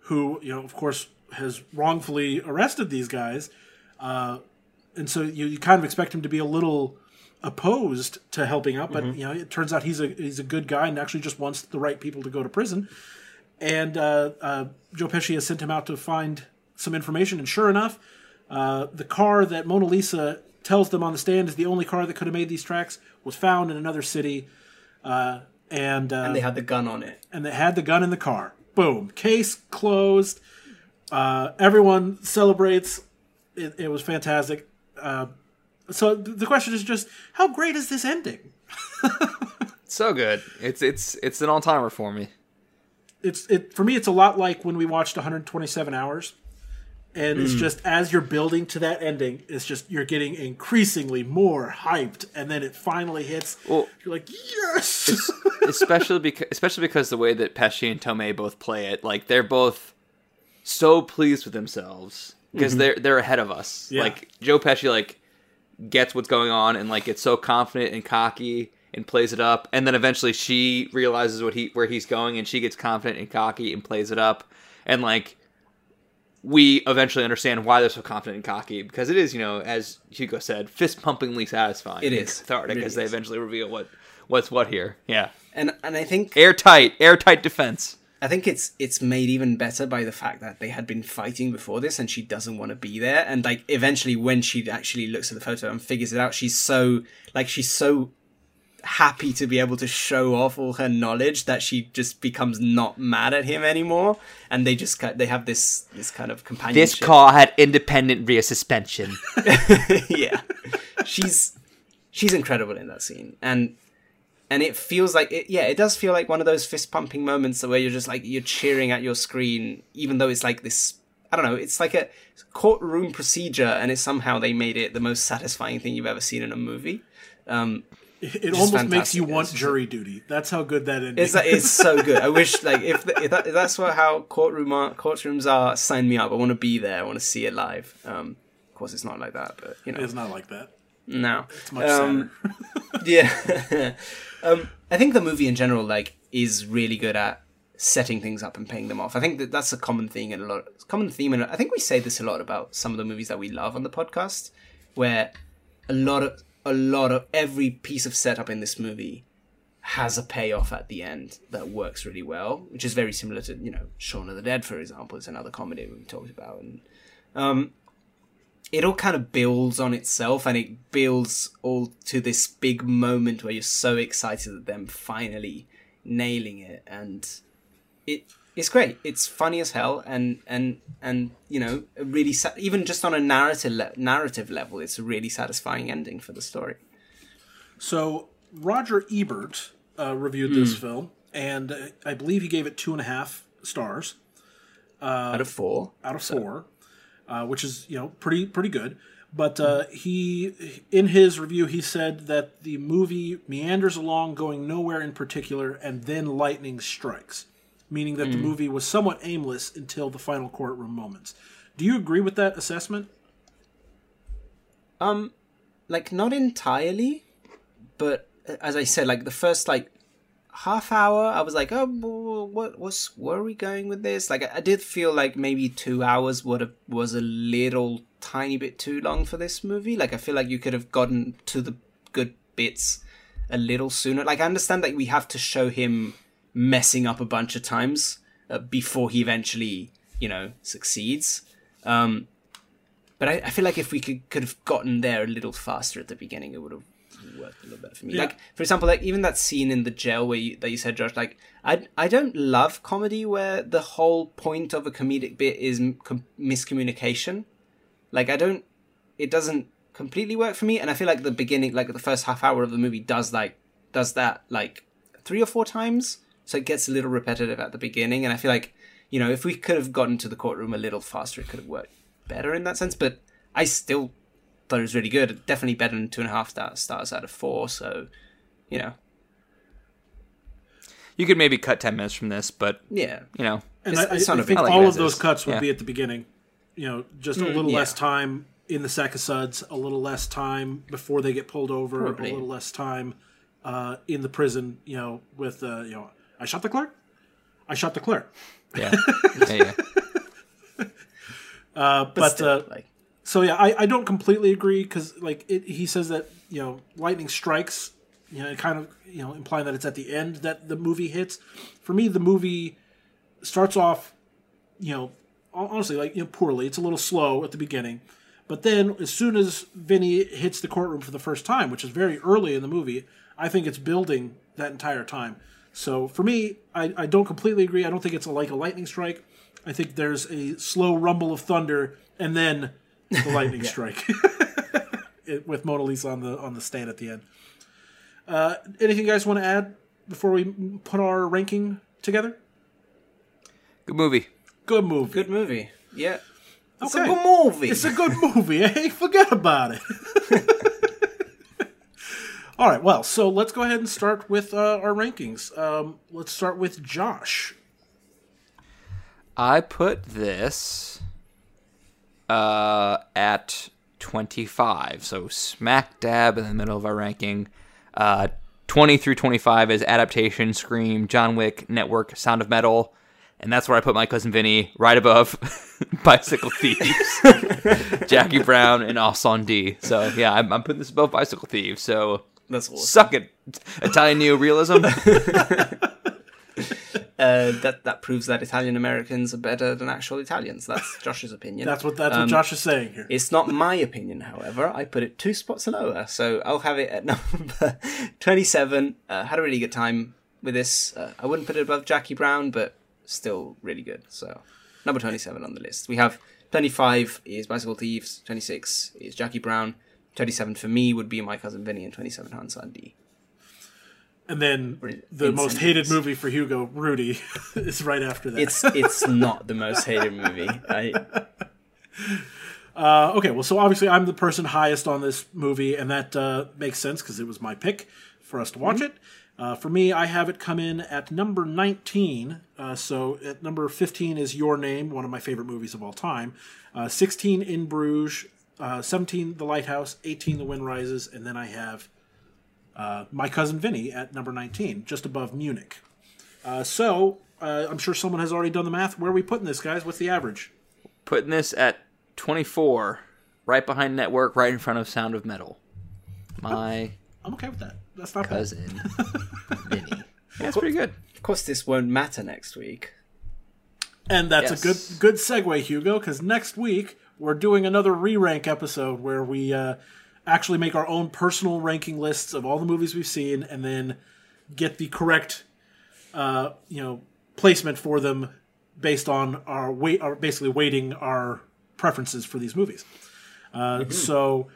Speaker 1: who you know, of course, has wrongfully arrested these guys, uh, and so you, you kind of expect him to be a little opposed to helping out, but you know, it turns out he's a he's a good guy and actually just wants the right people to go to prison and uh, uh, Joe Pesci has sent him out to find some information. And sure enough, uh, the car that Mona Lisa tells them on the stand is the only car that could have made these tracks was found in another city, uh, and uh,
Speaker 2: And they had the gun on it.
Speaker 1: and they had the gun in the car. Boom, case closed. Uh, everyone celebrates. It, it was fantastic. Uh, so th- the question is just, how great is this ending?
Speaker 3: So good. It's it's it's an all timer for me.
Speaker 1: it's it for me it's a lot like when we watched 127 hours and it's mm. just as you're building to that ending it's just you're getting increasingly more hyped. And then it finally hits.
Speaker 3: Well-
Speaker 1: you're like yes!
Speaker 3: especially because especially because the way that Pesci and Tomei both play it, like they're both so pleased with themselves. Because mm-hmm. they're they're ahead of us.
Speaker 1: Yeah.
Speaker 3: Like Joe Pesci, like gets what's going on and like gets so confident and cocky and plays it up, and then eventually she realizes what he where he's going and she gets confident and cocky and plays it up, and like we eventually understand why they're so confident and cocky because it is, you know, as Hugo said, fist pumpingly satisfying.
Speaker 2: It is
Speaker 3: cathartic
Speaker 2: It
Speaker 3: as they
Speaker 2: is.
Speaker 3: eventually reveal what what's what here. Yeah
Speaker 2: And and I think
Speaker 3: airtight, airtight defense.
Speaker 2: I think it's it's made even better by the fact that they had been fighting before this, and she doesn't want to be there. And like eventually, when she actually looks at the photo and figures it out, she's so like she's so happy to be able to show off all her knowledge that she just becomes not mad at him anymore. And they just they have this this kind of companionship.
Speaker 3: This car had independent rear suspension.
Speaker 2: yeah, she's she's incredible in that scene, and and it feels like it. Yeah, it does feel like one of those fist pumping moments where you're just like you're cheering at your screen, even though it's like this. I don't know. It's like a courtroom procedure, and it's somehow they made it the most satisfying thing you've ever seen in a movie. Um,
Speaker 1: it almost makes you want jury duty that's how good that ending
Speaker 2: it's like, it's so good. I wish like if, if, that, if that's what how courtroom are, courtrooms are, sign me up. I want to be there. I want to see it live. Um, of course, it's not like that, but you know,
Speaker 1: it's not like that
Speaker 2: no.
Speaker 1: it's much
Speaker 2: Um,
Speaker 1: sadder
Speaker 2: Yeah. um, I think the movie in general, like, is really good at setting things up and paying them off. I think that that's a common thing and a lot, common theme, and I think we say this a lot about some of the movies that we love on the podcast, where a lot of a lot of every piece of setup in this movie has a payoff at the end that works really well, which is very similar to you know Shaun of the Dead, for example, is another comedy we talked about, and um, it all kind of builds on itself and it builds all to this big moment where you're so excited at them finally nailing it. And it it's great. It's funny as hell, and and and you know, really sa- even just on a narrative le- narrative level, it's a really satisfying ending for the story.
Speaker 1: So Roger Ebert uh, reviewed this film, and uh, I believe he gave it two and a half stars
Speaker 2: Out of four,
Speaker 1: out of four, uh, which is you know pretty pretty good. But uh, he, in his review, he said that the movie meanders along, going nowhere in particular, and then lightning strikes, meaning that the movie was somewhat aimless until the final courtroom moments. Do you agree with that assessment?
Speaker 2: Um, like not entirely, but uh, as I said, like the first like half hour, I was like, oh, what was where are we going with this? Like, I, I did feel like maybe two hours would have was a little tiny bit too long for this movie. Like, I feel like you could have gotten to the good bits a little sooner. Like, I understand that we have to show him messing up a bunch of times uh, before he eventually, you know, succeeds. Um, but I, I feel like if we could could have gotten there a little faster at the beginning, it would have worked a little better for me.
Speaker 1: Yeah.
Speaker 2: Like for example, like even that scene in the jail where you, that you said, Josh, like I I don't love comedy where the whole point of a comedic bit is com- miscommunication. Like I don't, it doesn't completely work for me, and I feel like the beginning, like the first half hour of the movie, does like does that like three or four times, so it gets a little repetitive at the beginning, and I feel like you know if we could have gotten to the courtroom a little faster, it could have worked better in that sense. But I still thought it was really good. Definitely better than two and a half star- stars out of four. So, you know,
Speaker 3: You could maybe cut ten minutes from this, but
Speaker 2: yeah,
Speaker 3: you know,
Speaker 1: And
Speaker 2: It's-
Speaker 1: I, I,
Speaker 2: not
Speaker 1: I
Speaker 2: a
Speaker 1: think all
Speaker 2: deal.
Speaker 1: of those cuts would
Speaker 3: Yeah.
Speaker 1: be at the beginning. You know, just a little
Speaker 2: yeah.
Speaker 1: less time in the sack of suds, a little less time before they get pulled over,
Speaker 2: Probably.
Speaker 1: a little less time uh, in the prison. You know, with uh, you know, I shot the clerk. I shot the clerk.
Speaker 3: yeah, yeah, yeah.
Speaker 1: Uh, but
Speaker 2: still,
Speaker 1: uh,
Speaker 2: like
Speaker 1: so yeah, I, I don't completely agree because like it, he says that you know lightning strikes, you know, kind of you know implying that it's at the end that the movie hits. For me, the movie starts off, you know, honestly like you know poorly. It's a little slow at the beginning, but then as soon as Vinny hits the courtroom for the first time, which is very early in the movie, I think it's building that entire time. So for me, I, I don't completely agree. I don't think it's a, like a lightning strike. I think there's a slow rumble of thunder and then the lightning strike it, with Mona Lisa on the on the stand at the end. Uh, anything you guys want to add before we put our ranking together?
Speaker 3: Good movie.
Speaker 1: Good movie.
Speaker 2: good movie. Yeah, Okay. it's a good movie.
Speaker 1: It's a good movie. eh? Forget about it. All right. Well, so let's go ahead and start with uh, our rankings. Um, let's start with Josh.
Speaker 3: I put this uh, at 25, so smack dab in the middle of our ranking. Uh, 20 through 25 is adaptation, Scream, John Wick, Network, Sound of Metal, and that's where I put my cousin Vinny, right above Bicycle Thieves, Jackie Brown, and Os D. So yeah, I'm, I'm putting this above Bicycle Thieves. So
Speaker 2: That's awesome.
Speaker 3: suck it, Italian neorealism.
Speaker 2: Uh, that that proves that Italian Americans are better than actual Italians. That's Josh's opinion.
Speaker 1: That's what that's what Josh is saying here.
Speaker 2: It's not my opinion, however. I put it two spots lower, so I'll have it at number 27. Uh, had a really good time with this. Uh, I wouldn't put it above Jackie Brown, but still really good. So, number 27 on the list. We have 25 is Bicycle Thieves, 26 is Jackie Brown, 27 for me would be My Cousin Vinny, and 27 Hans D.
Speaker 1: And then the most
Speaker 2: Incendies.
Speaker 1: hated movie for Hugo, Rudy, is right after that.
Speaker 2: It's it's not the most hated movie. I,
Speaker 1: Uh, okay, well, so obviously I'm the person highest on this movie, and that uh, makes sense because it was my pick for us to watch it. Uh, for me, I have it come in at number 19. Uh, so at number 15 is Your Name, one of my favorite movies of all time. Uh, 16 In Bruges, uh, 17 The Lighthouse, 18 The Wind Rises, and then I have uh, My Cousin Vinny at number 19, just above Munich. Uh, so uh, I'm sure someone has already done the math. Where are we putting this, guys? What's the average?
Speaker 3: putting this at 24, right behind Network, right in front of Sound of Metal. My
Speaker 1: I'm okay with that. That's not bad.
Speaker 3: cousin, Vinny. That's pretty good.
Speaker 2: of course, this won't matter next week.
Speaker 1: And that's
Speaker 2: Yes.
Speaker 1: a good good segue, Hugo, because next week we're doing another re-rank episode where we uh, actually make our own personal ranking lists of all the movies we've seen, and then get the correct, uh, you know, placement for them based on our weight, are basically weighting our preferences for these movies. Uh, So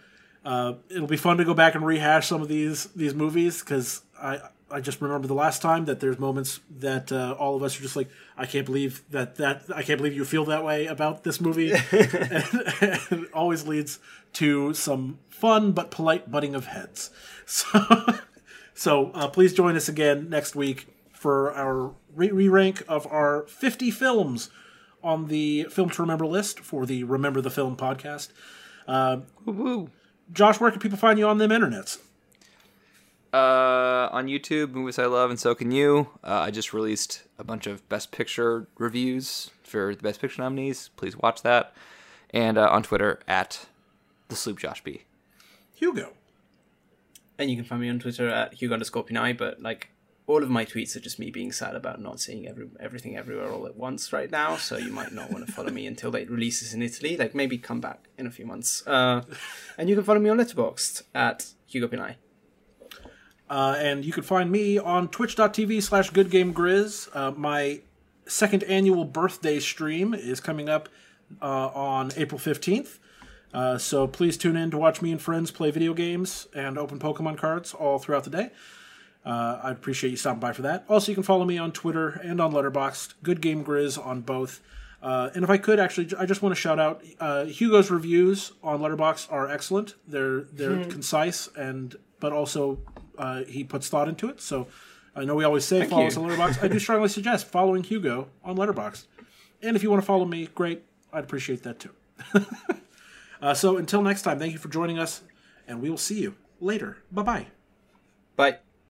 Speaker 1: uh, it'll be fun to go back and rehash some of these these movies because I I just remember the last time that there's moments that uh, all of us are just like I can't believe that that I can't believe you feel that way about this movie, and, and it always leads to some fun but polite butting of heads. So so uh, please join us again next week for our re rank of our 50 films on the Film to Remember list for the Remember the Film podcast.
Speaker 3: Woo.
Speaker 1: Josh, where can people find you on them internets?
Speaker 3: Uh, on YouTube, movies I love, and so can you. Uh, I just released a bunch of Best Picture reviews for the Best Picture nominees. Please watch that. And uh, on Twitter at the Sloop Josh B.
Speaker 1: Hugo.
Speaker 2: And you can find me on Twitter at Hugo underscore but like all of my tweets are just me being sad about not seeing every everything everywhere all at once right now. So you might not want to follow me until it releases in Italy. Like maybe come back in a few months. Uh, and you can follow me on Letterboxd at Hugo Pinay.
Speaker 1: Uh, and you can find me on twitch.tv slash goodgamegrizz. Uh, my second annual birthday stream is coming up uh, on April 15th. Uh, so please tune in to watch me and friends play video games and open Pokemon cards all throughout the day. Uh, I'd appreciate you stopping by for that. Also, you can follow me on Twitter and on Letterboxd. Good Game Grizz on both. Uh, and if I could actually, I just want to shout out uh, Hugo's reviews on Letterboxd are excellent. They're they're concise and but also uh, he puts thought into it. So I know we always say follow
Speaker 2: you.
Speaker 1: us on Letterboxd. I do strongly suggest following Hugo on Letterboxd. And if you want to follow me, great. I'd appreciate that too. uh, so until next time, thank you for joining us, and we will see you later. Bye bye.
Speaker 2: Bye.